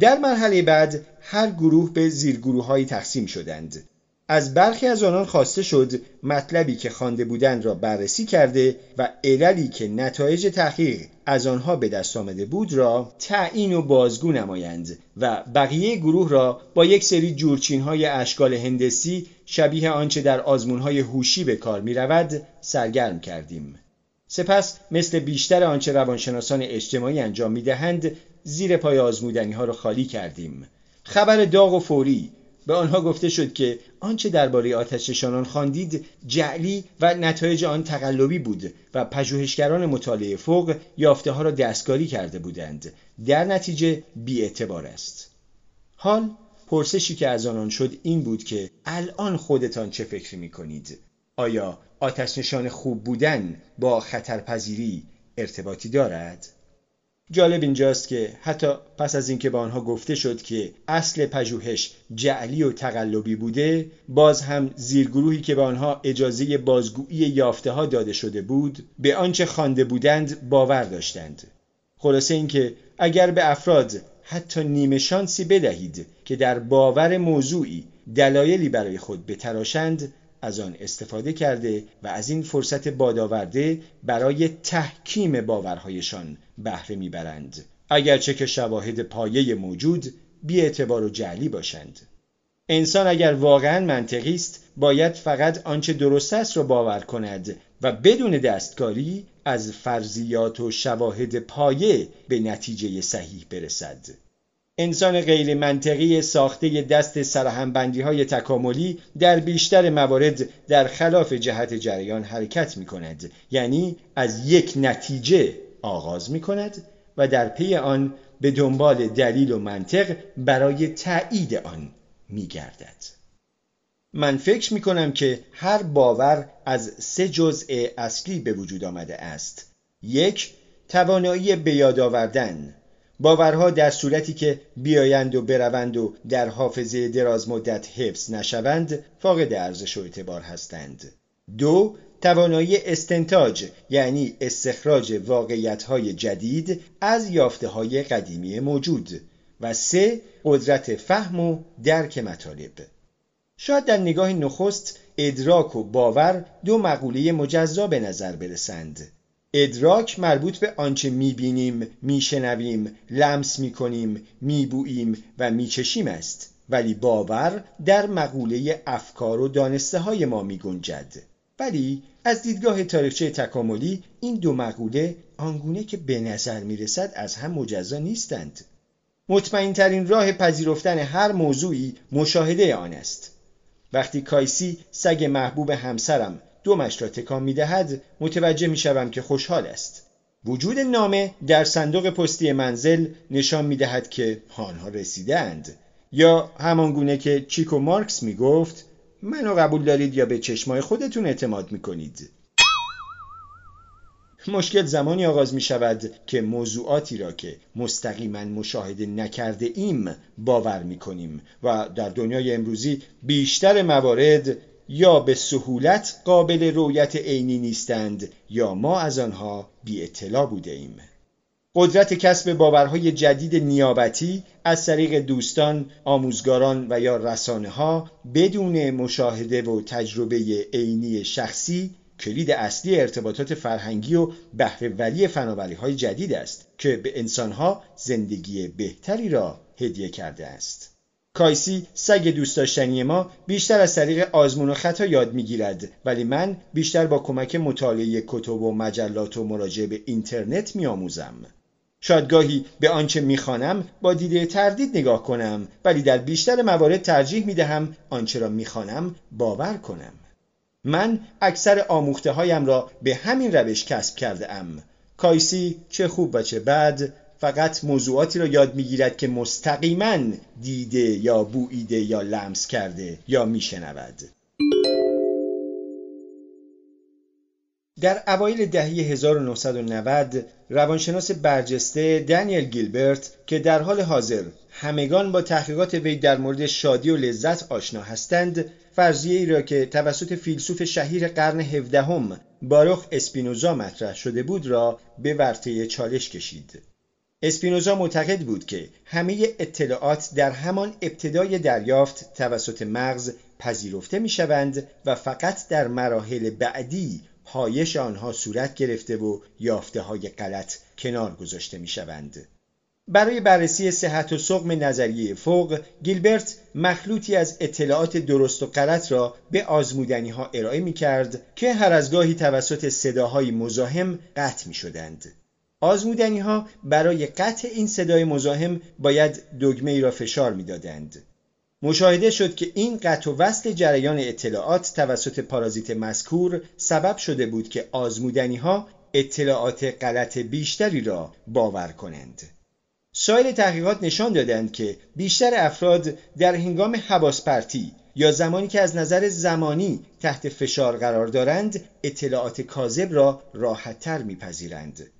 در مرحله بعد هر گروه به زیرگروه تقسیم شدند. از برخی از آنان خواسته شد مطلبی که خوانده بودند را بررسی کرده و عللی که نتایج تحقیق از آنها به دست آمده بود را تعیین و بازگو نمایند و بقیه گروه را با یک سری جورچین های اشکال هندسی شبیه آنچه در آزمون های هوشی به کار می رود سرگرم کردیم. سپس مثل بیشتر آنچه روانشناسان اجتماعی انجام می دهند زیر پای آزمودنی ها را خالی کردیم خبر داغ و فوری به آنها گفته شد که آنچه درباره آتش نشانان خواندید جعلی و نتایج آن تقلبی بود و پژوهشگران مطالعه فوق یافته ها را دستکاری کرده بودند در نتیجه بیاعتبار است حال پرسشی که از آنان شد این بود که الان خودتان چه فکری می کنید؟ آیا آتش نشان خوب بودن با خطرپذیری ارتباطی دارد؟ جالب اینجاست که حتی پس از اینکه به آنها گفته شد که اصل پژوهش جعلی و تقلبی بوده باز هم زیرگروهی که به آنها اجازه بازگویی یافته ها داده شده بود به آنچه خوانده بودند باور داشتند. خلاصه اینکه اگر به افراد حتی نیمه شانسی بدهید که در باور موضوعی دلایلی برای خود بتراشند از آن استفاده کرده و از این فرصت بادآورده برای تحکیم باورهایشان بهره می‌برند. اگرچه که شواهد پایه موجود اعتبار و جعلی باشند. انسان اگر واقعا منطقی است باید فقط آنچه درست است را باور کند و بدون دستکاری از فرضیات و شواهد پایه به نتیجه صحیح برسد. انسان غیر منطقی ساخته دست سرهمبندی های تکاملی در بیشتر موارد در خلاف جهت جریان حرکت می کند یعنی از یک نتیجه آغاز می کند و در پی آن به دنبال دلیل و منطق برای تایید آن می گردد. من فکر می کنم که هر باور از سه جزء اصلی به وجود آمده است. یک توانایی به یاد آوردن باورها در صورتی که بیایند و بروند و در حافظه دراز مدت حفظ نشوند فاقد ارزش و اعتبار هستند. دو توانایی استنتاج یعنی استخراج واقعیت‌های جدید از یافته قدیمی موجود. و سه قدرت فهم و درک مطالب. شاید در نگاه نخست ادراک و باور دو مقوله مجزا به نظر برسند. ادراک مربوط به آنچه می‌بینیم، میشنویم، لمس می‌کنیم، میبوییم و میچشیم است. ولی باور در مقوله افکار و دانسته های ما میگنجد. ولی از دیدگاه تاریخچه تکاملی این دو مقوله آنگونه که به نظر می‌رسد از هم مجزا نیستند. مطمئن ترین راه پذیرفتن هر موضوعی مشاهده آن است. وقتی کایسی سگ محبوب همسرم دومش را تکان می دهد متوجه می شوم که خوشحال است. وجود نامه در صندوق پستی منزل نشان می دهد که آنها رسیدند یا همان گونه که چیکو مارکس می گفت منو قبول دارید یا به چشمای خودتون اعتماد می کنید مشکل زمانی آغاز می شود که موضوعاتی را که مستقیما مشاهده نکرده ایم باور می کنیم و در دنیای امروزی بیشتر موارد یا به سهولت قابل رویت عینی نیستند یا ما از آنها بی اطلاع بوده ایم. قدرت کسب باورهای جدید نیابتی از طریق دوستان، آموزگاران و یا رسانه ها بدون مشاهده و تجربه عینی شخصی کلید اصلی ارتباطات فرهنگی و بهرهوری فناوری های جدید است که به انسانها زندگی بهتری را هدیه کرده است. کایسی سگ دوست داشتنی ما بیشتر از طریق آزمون و خطا یاد می‌گیرد. ولی من بیشتر با کمک مطالعه کتب و مجلات و مراجعه به اینترنت میآموزم. شاید گاهی به آنچه می‌خوانم با دیده تردید نگاه کنم ولی در بیشتر موارد ترجیح می‌دهم آنچه را می‌خوانم باور کنم. من اکثر آموخته هایم را به همین روش کسب کرده ام کایسی چه خوب و چه بد فقط موضوعاتی را یاد می‌گیرد که مستقیما دیده یا بویده یا لمس کرده یا میشنود. در اوایل دهه 1990 روانشناس برجسته دانیل گیلبرت که در حال حاضر همگان با تحقیقات وی در مورد شادی و لذت آشنا هستند فرضیه ای را که توسط فیلسوف شهیر قرن هفدهم باروخ اسپینوزا مطرح شده بود را به ورطه چالش کشید. اسپینوزا معتقد بود که همه اطلاعات در همان ابتدای دریافت توسط مغز پذیرفته می شوند و فقط در مراحل بعدی پایش آنها صورت گرفته و یافته های غلط کنار گذاشته می شوند. برای بررسی صحت و سقم نظریه فوق گیلبرت مخلوطی از اطلاعات درست و غلط را به آزمودنی ها ارائه می کرد که هر از گاهی توسط صداهای مزاحم قطع می شدند. آزمودنی ها برای قطع این صدای مزاحم باید دگمه ای را فشار می‌دادند. مشاهده شد که این قطع و وصل جریان اطلاعات توسط پارازیت مذکور سبب شده بود که آزمودنی ها اطلاعات غلط بیشتری را باور کنند. سایر تحقیقات نشان دادند که بیشتر افراد در هنگام حواس پرتی یا زمانی که از نظر زمانی تحت فشار قرار دارند اطلاعات کاذب را راحتتر میپذیرند.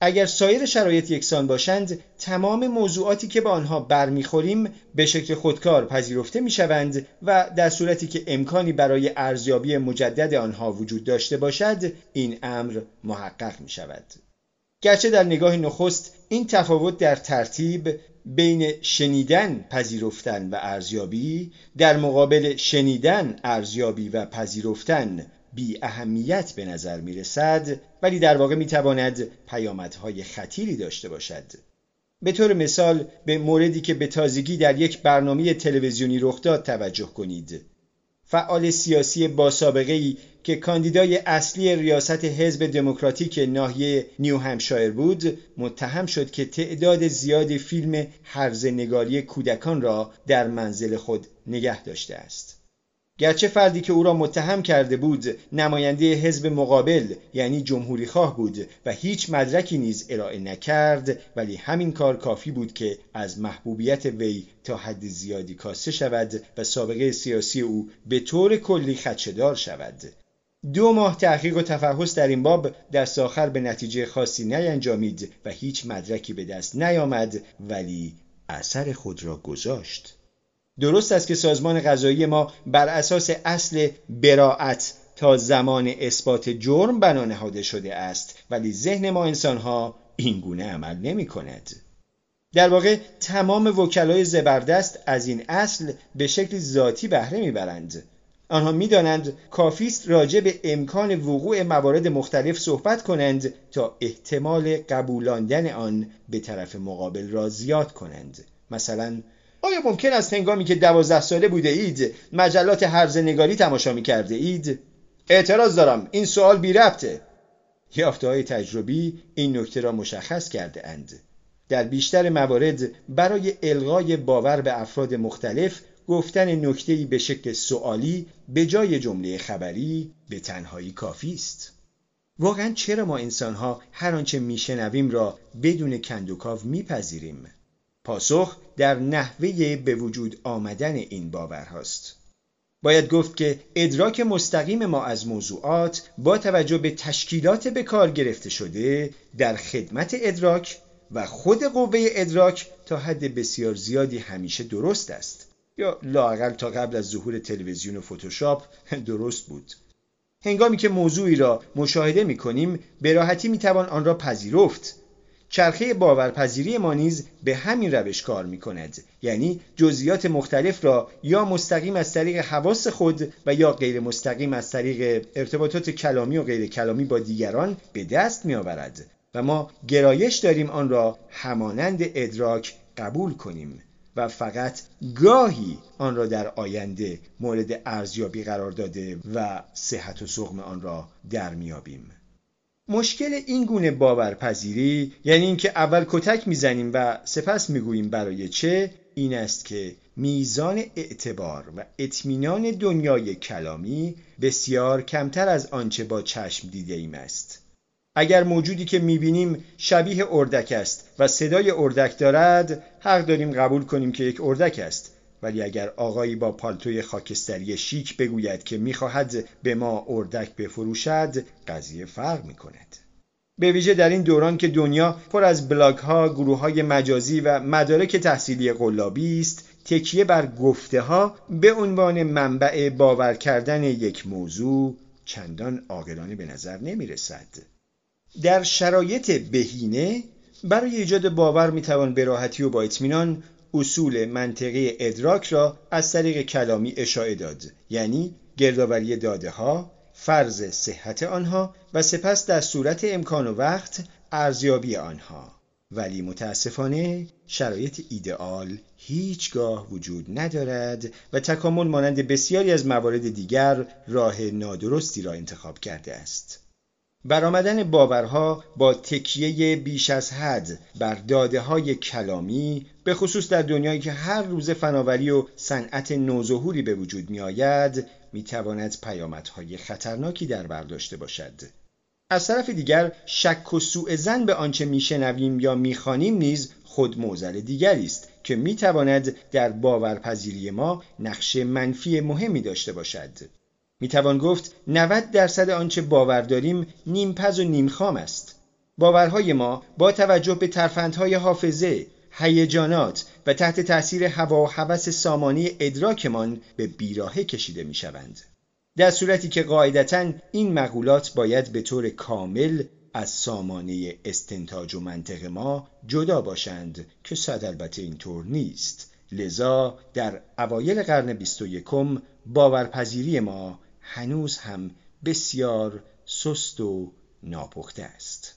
اگر سایر شرایط یکسان باشند تمام موضوعاتی که به آنها برمیخوریم به شکل خودکار پذیرفته می‌شوند و در صورتی که امکانی برای ارزیابی مجدد آنها وجود داشته باشد این امر محقق می شود. گرچه در نگاه نخست این تفاوت در ترتیب بین شنیدن پذیرفتن و ارزیابی در مقابل شنیدن ارزیابی و پذیرفتن بی اهمیت به نظر می رسد ولی در واقع می تواند پیامدهای خطیری داشته باشد. به طور مثال به موردی که به تازگی در یک برنامه تلویزیونی رخ داد توجه کنید. فعال سیاسی با سابقه ای که کاندیدای اصلی ریاست حزب دموکراتیک ناحیه نیو همشایر بود متهم شد که تعداد زیادی فیلم نگاری کودکان را در منزل خود نگه داشته است. گرچه فردی که او را متهم کرده بود نماینده حزب مقابل یعنی جمهوری خواه بود و هیچ مدرکی نیز ارائه نکرد ولی همین کار کافی بود که از محبوبیت وی تا حد زیادی کاسته شود و سابقه سیاسی او به طور کلی خدشدار شود. دو ماه تحقیق و تفحص در این باب دست آخر به نتیجه خاصی نینجامید و هیچ مدرکی به دست نیامد ولی اثر خود را گذاشت. درست است که سازمان غذایی ما بر اساس اصل براعت تا زمان اثبات جرم بنا نهاده شده است. ولی ذهن ما انسانها این گونه عمل نمی کند. در واقع تمام وکلای زبردست از این اصل به شکل ذاتی بهره می‌برند. آنها می‌دانند کافی است راجع به امکان وقوع موارد مختلف صحبت کنند تا احتمال قبولاندن آن به طرف مقابل را زیاد کنند. مثلا آیا ممکن است هنگامی که دوازده ساله بوده اید مجلات هرزه نگاری تماشا می کرده اید؟ اعتراض دارم این سوال بی ربطه یافته های تجربی این نکته را مشخص کرده اند در بیشتر موارد برای الغای باور به افراد مختلف گفتن نکته‌ای به شکل سوالی به جای جمله خبری به تنهایی کافی است. واقعا چرا ما انسانها هر آنچه میشنویم را بدون کندوکاو میپذیریم؟ پاسخ در نحوه به وجود آمدن این باورهاست. باید گفت که ادراک مستقیم ما از موضوعات با توجه به تشکیلات به کار گرفته شده در خدمت ادراک و خود قوه ادراک تا حد بسیار زیادی همیشه درست است. یا لاقل تا قبل از ظهور تلویزیون و فتوشاپ درست بود. هنگامی که موضوعی را مشاهده می کنیم به راحتی می توان آن را پذیرفت. چرخه باورپذیری ما نیز به همین روش کار می کند یعنی جزئیات مختلف را یا مستقیم از طریق حواس خود و یا غیر مستقیم از طریق ارتباطات کلامی و غیر کلامی با دیگران به دست می آورد و ما گرایش داریم آن را همانند ادراک قبول کنیم. و فقط گاهی آن را در آینده مورد ارزیابی قرار داده و صحت و سقم آن را در میابیم مشکل این گونه باورپذیری یعنی اینکه اول کتک می‌زنیم و سپس می‌گوییم برای چه این است که میزان اعتبار و اطمینان دنیای کلامی بسیار کمتر از آنچه با چشم دیده ایم است. اگر موجودی که می‌بینیم شبیه اردک است و صدای اردک دارد حق داریم قبول کنیم که یک اردک است. ولی اگر آقایی با پالتوی خاکستری شیک بگوید که می‌خواهد به ما اردک بفروشد قضیه فرق می‌کند به ویژه در این دوران که دنیا پر از بلاگ ها، گروه های مجازی و مدارک تحصیلی قلابی است تکیه بر گفته ها به عنوان منبع باور کردن یک موضوع چندان عاقلانه به نظر نمی رسد. در شرایط بهینه برای ایجاد باور می‌توان به راحتی و با اطمینان اصول منطقی ادراک را از طریق کلامی اشاعه داد. یعنی گردآوری داده ها فرض صحت آنها و سپس در صورت امکان و وقت ارزیابی آنها. ولی متاسفانه شرایط ایدئال هیچگاه وجود ندارد و تکامل مانند بسیاری از موارد دیگر راه نادرستی را انتخاب کرده است. برآمدن باورها با تکیه بیش از حد بر داده های کلامی به خصوص در دنیایی که هر روز فناوری و صنعت نوظهوری به وجود می آید می تواند پیامدهای خطرناکی در بر داشته باشد. از طرف دیگر شک و سوء زن به آنچه میشنویم یا می‌خوانیم نیز خود موزل دیگری است که می‌تواند در باورپذیری ما نقش منفی مهمی داشته باشد. می‌توان گفت 90 درصد آنچه باور داریم نیمپز و نیمخام است. باورهای ما با توجه به ترفندهای حافظه هیجانات و تحت تأثیر هوا و هوس سامانی ادراکمان به بیراهه کشیده می‌شوند. در صورتی که قاعدتا این مقولات باید به طور کامل از سامانه استنتاج و منطق ما جدا باشند که صد البته اینطور نیست. لذا در اوایل قرن بیست و یکم باورپذیری ما هنوز هم بسیار سست و ناپخته است.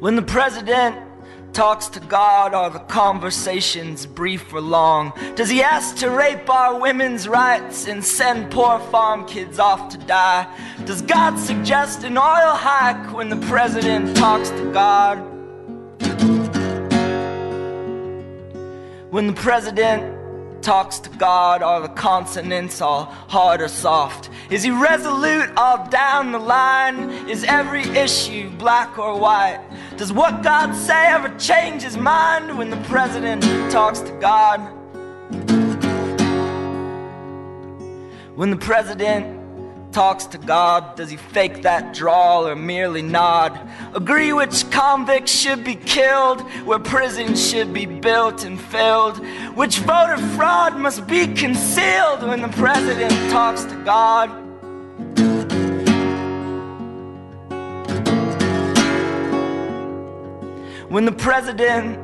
When the president talks to God, are the conversations brief or long? Does he ask to rape our women's rights and send poor farm kids off to die? Does God suggest an oil hike when the president talks to God? When the president talks to God? Are the consonants all hard or soft? Is he resolute all down the line? Is every issue black or white? Does what God say ever change his mind when the president talks to God? When the president talks to God? Does he fake that drawl or merely nod? Agree which convicts should be killed, where prisons should be built and filled, which voter fraud must be concealed when the president talks to God? When the president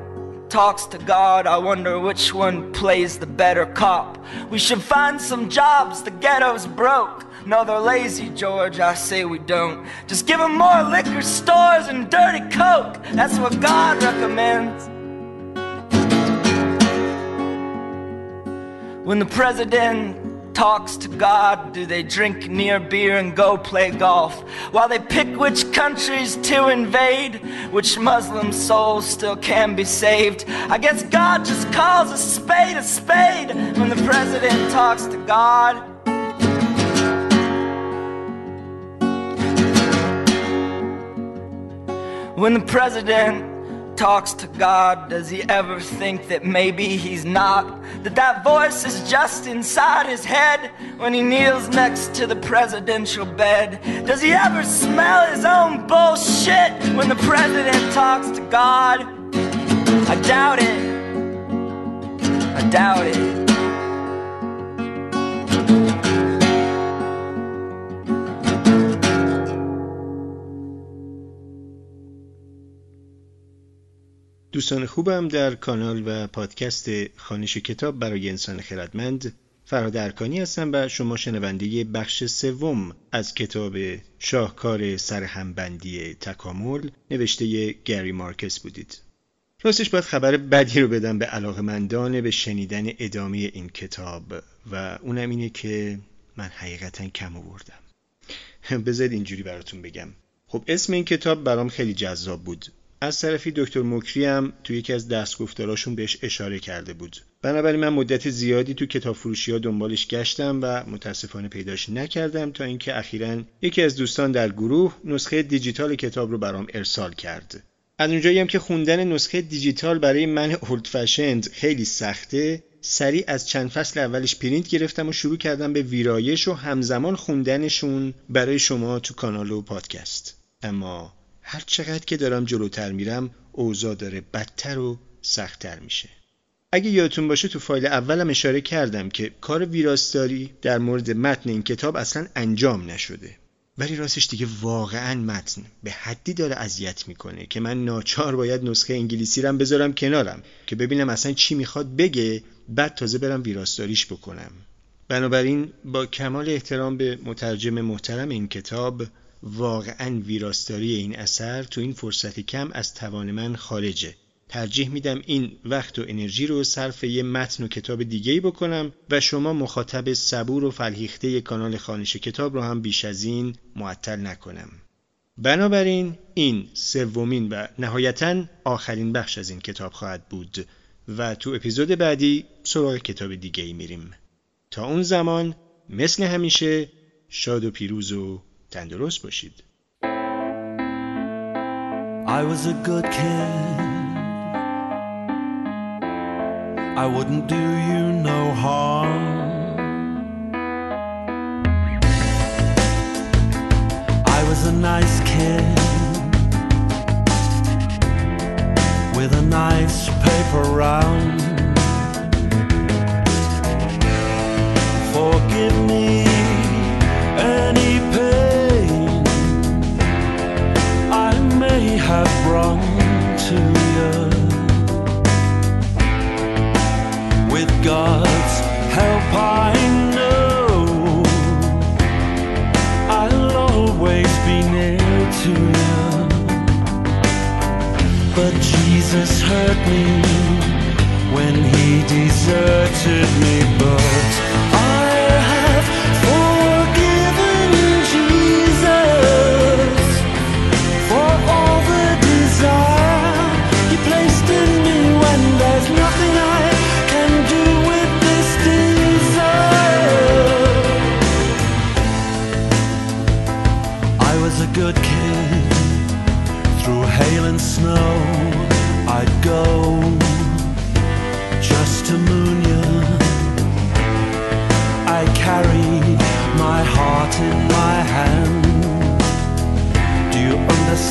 talks to God, I wonder which one plays the better cop. We should find some jobs, the ghetto's broke. No, they're lazy, George. I say we don't. Just give them more liquor stores and dirty coke. That's what God recommends. When the president talks to God, do they drink near beer and go play golf? While they pick which countries to invade, which Muslim souls still can be saved. I guess God just calls a spade a spade when the president talks to God. When the president talks to God, does he ever think that maybe he's not? That that voice is just inside his head when he kneels next to the presidential bed? Does he ever smell his own bullshit when the president talks to God? I doubt it. I doubt it. دوستان خوبم در کانال و پادکست خانش کتاب برای انسان خردمند فرادرکانی هستم و شما شنونده بخش سوم از کتاب شاهکار سرهمبندی تکامل نوشته گری مارکس بودید. راستش باید خبر بدی رو بدم به علاقمندان به شنیدن ادامه این کتاب و اونم اینه که من حقیقتا کم آوردم. بذارید اینجوری براتون بگم. خب اسم این کتاب برام خیلی جذاب بود. از طرفی دکتر مکری هم تو یکی از دستگفتاراشون بهش اشاره کرده بود. بنابراین من مدت زیادی تو کتاب فروشی ها دنبالش گشتم و متاسفانه پیداش نکردم تا اینکه اخیرا یکی از دوستان در گروه نسخه دیجیتال کتاب رو برام ارسال کرد. از اونجایی هم که خوندن نسخه دیجیتال برای من اولد فشند خیلی سخته سریع از چند فصل اولش پرینت گرفتم و شروع کردم به ویرایش و همزمان خوندنشون برای شما تو کانال و پادکست. اما هر چقدر که دارم جلوتر میرم اوضاع داره بدتر و سختتر میشه. اگه یادتون باشه تو فایل اولم اشاره کردم که کار ویراستاری در مورد متن این کتاب اصلا انجام نشده. ولی راستش دیگه واقعا متن به حدی داره اذیت می‌کنه که من ناچار باید نسخه انگلیسی رم بذارم کنارم که ببینم اصلا چی می‌خواد بگه بعد تازه برم ویراستاریش بکنم. بنابراین با کمال احترام به مترجم محترم این کتاب واقعا ویراستاری این اثر تو این فرصت کم از توان من خارجه ترجیح میدم این وقت و انرژی رو صرف یه متن و کتاب دیگه ای بکنم و شما مخاطب صبور و فرهیخته کانال خانش کتاب رو هم بیش از این معطل نکنم. بنابراین این سومین و نهایتا آخرین بخش از این کتاب خواهد بود و تو اپیزود بعدی سراغ کتاب دیگه ای میریم. تا اون زمان مثل همیشه شاد و پیروز و تندرست باشید. I was a good kid. I wouldn't do you no harm. I was a nice kid with a nice paper round. Forgive me have brought to you. With God's help, I know I'll always be near to you. But Jesus hurt me when he deserted me. But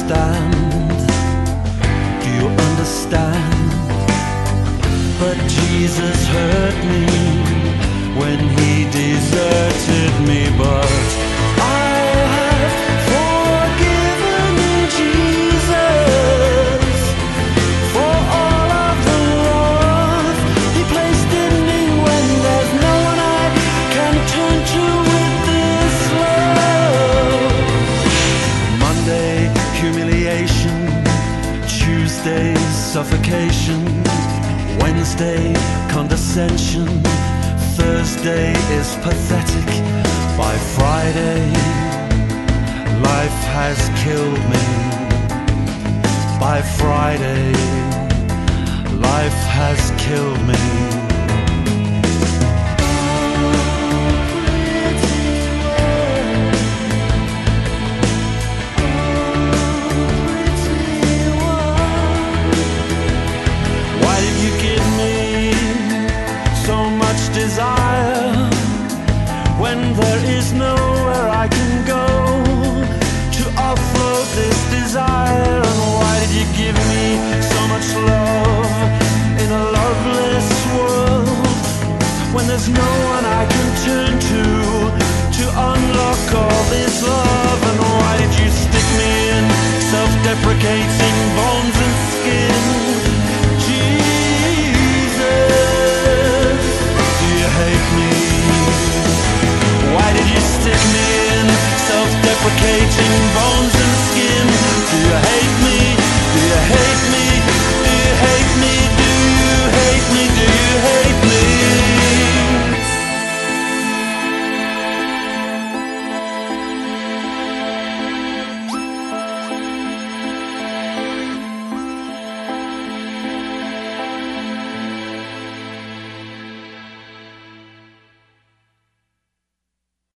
está. Friday, life has killed me.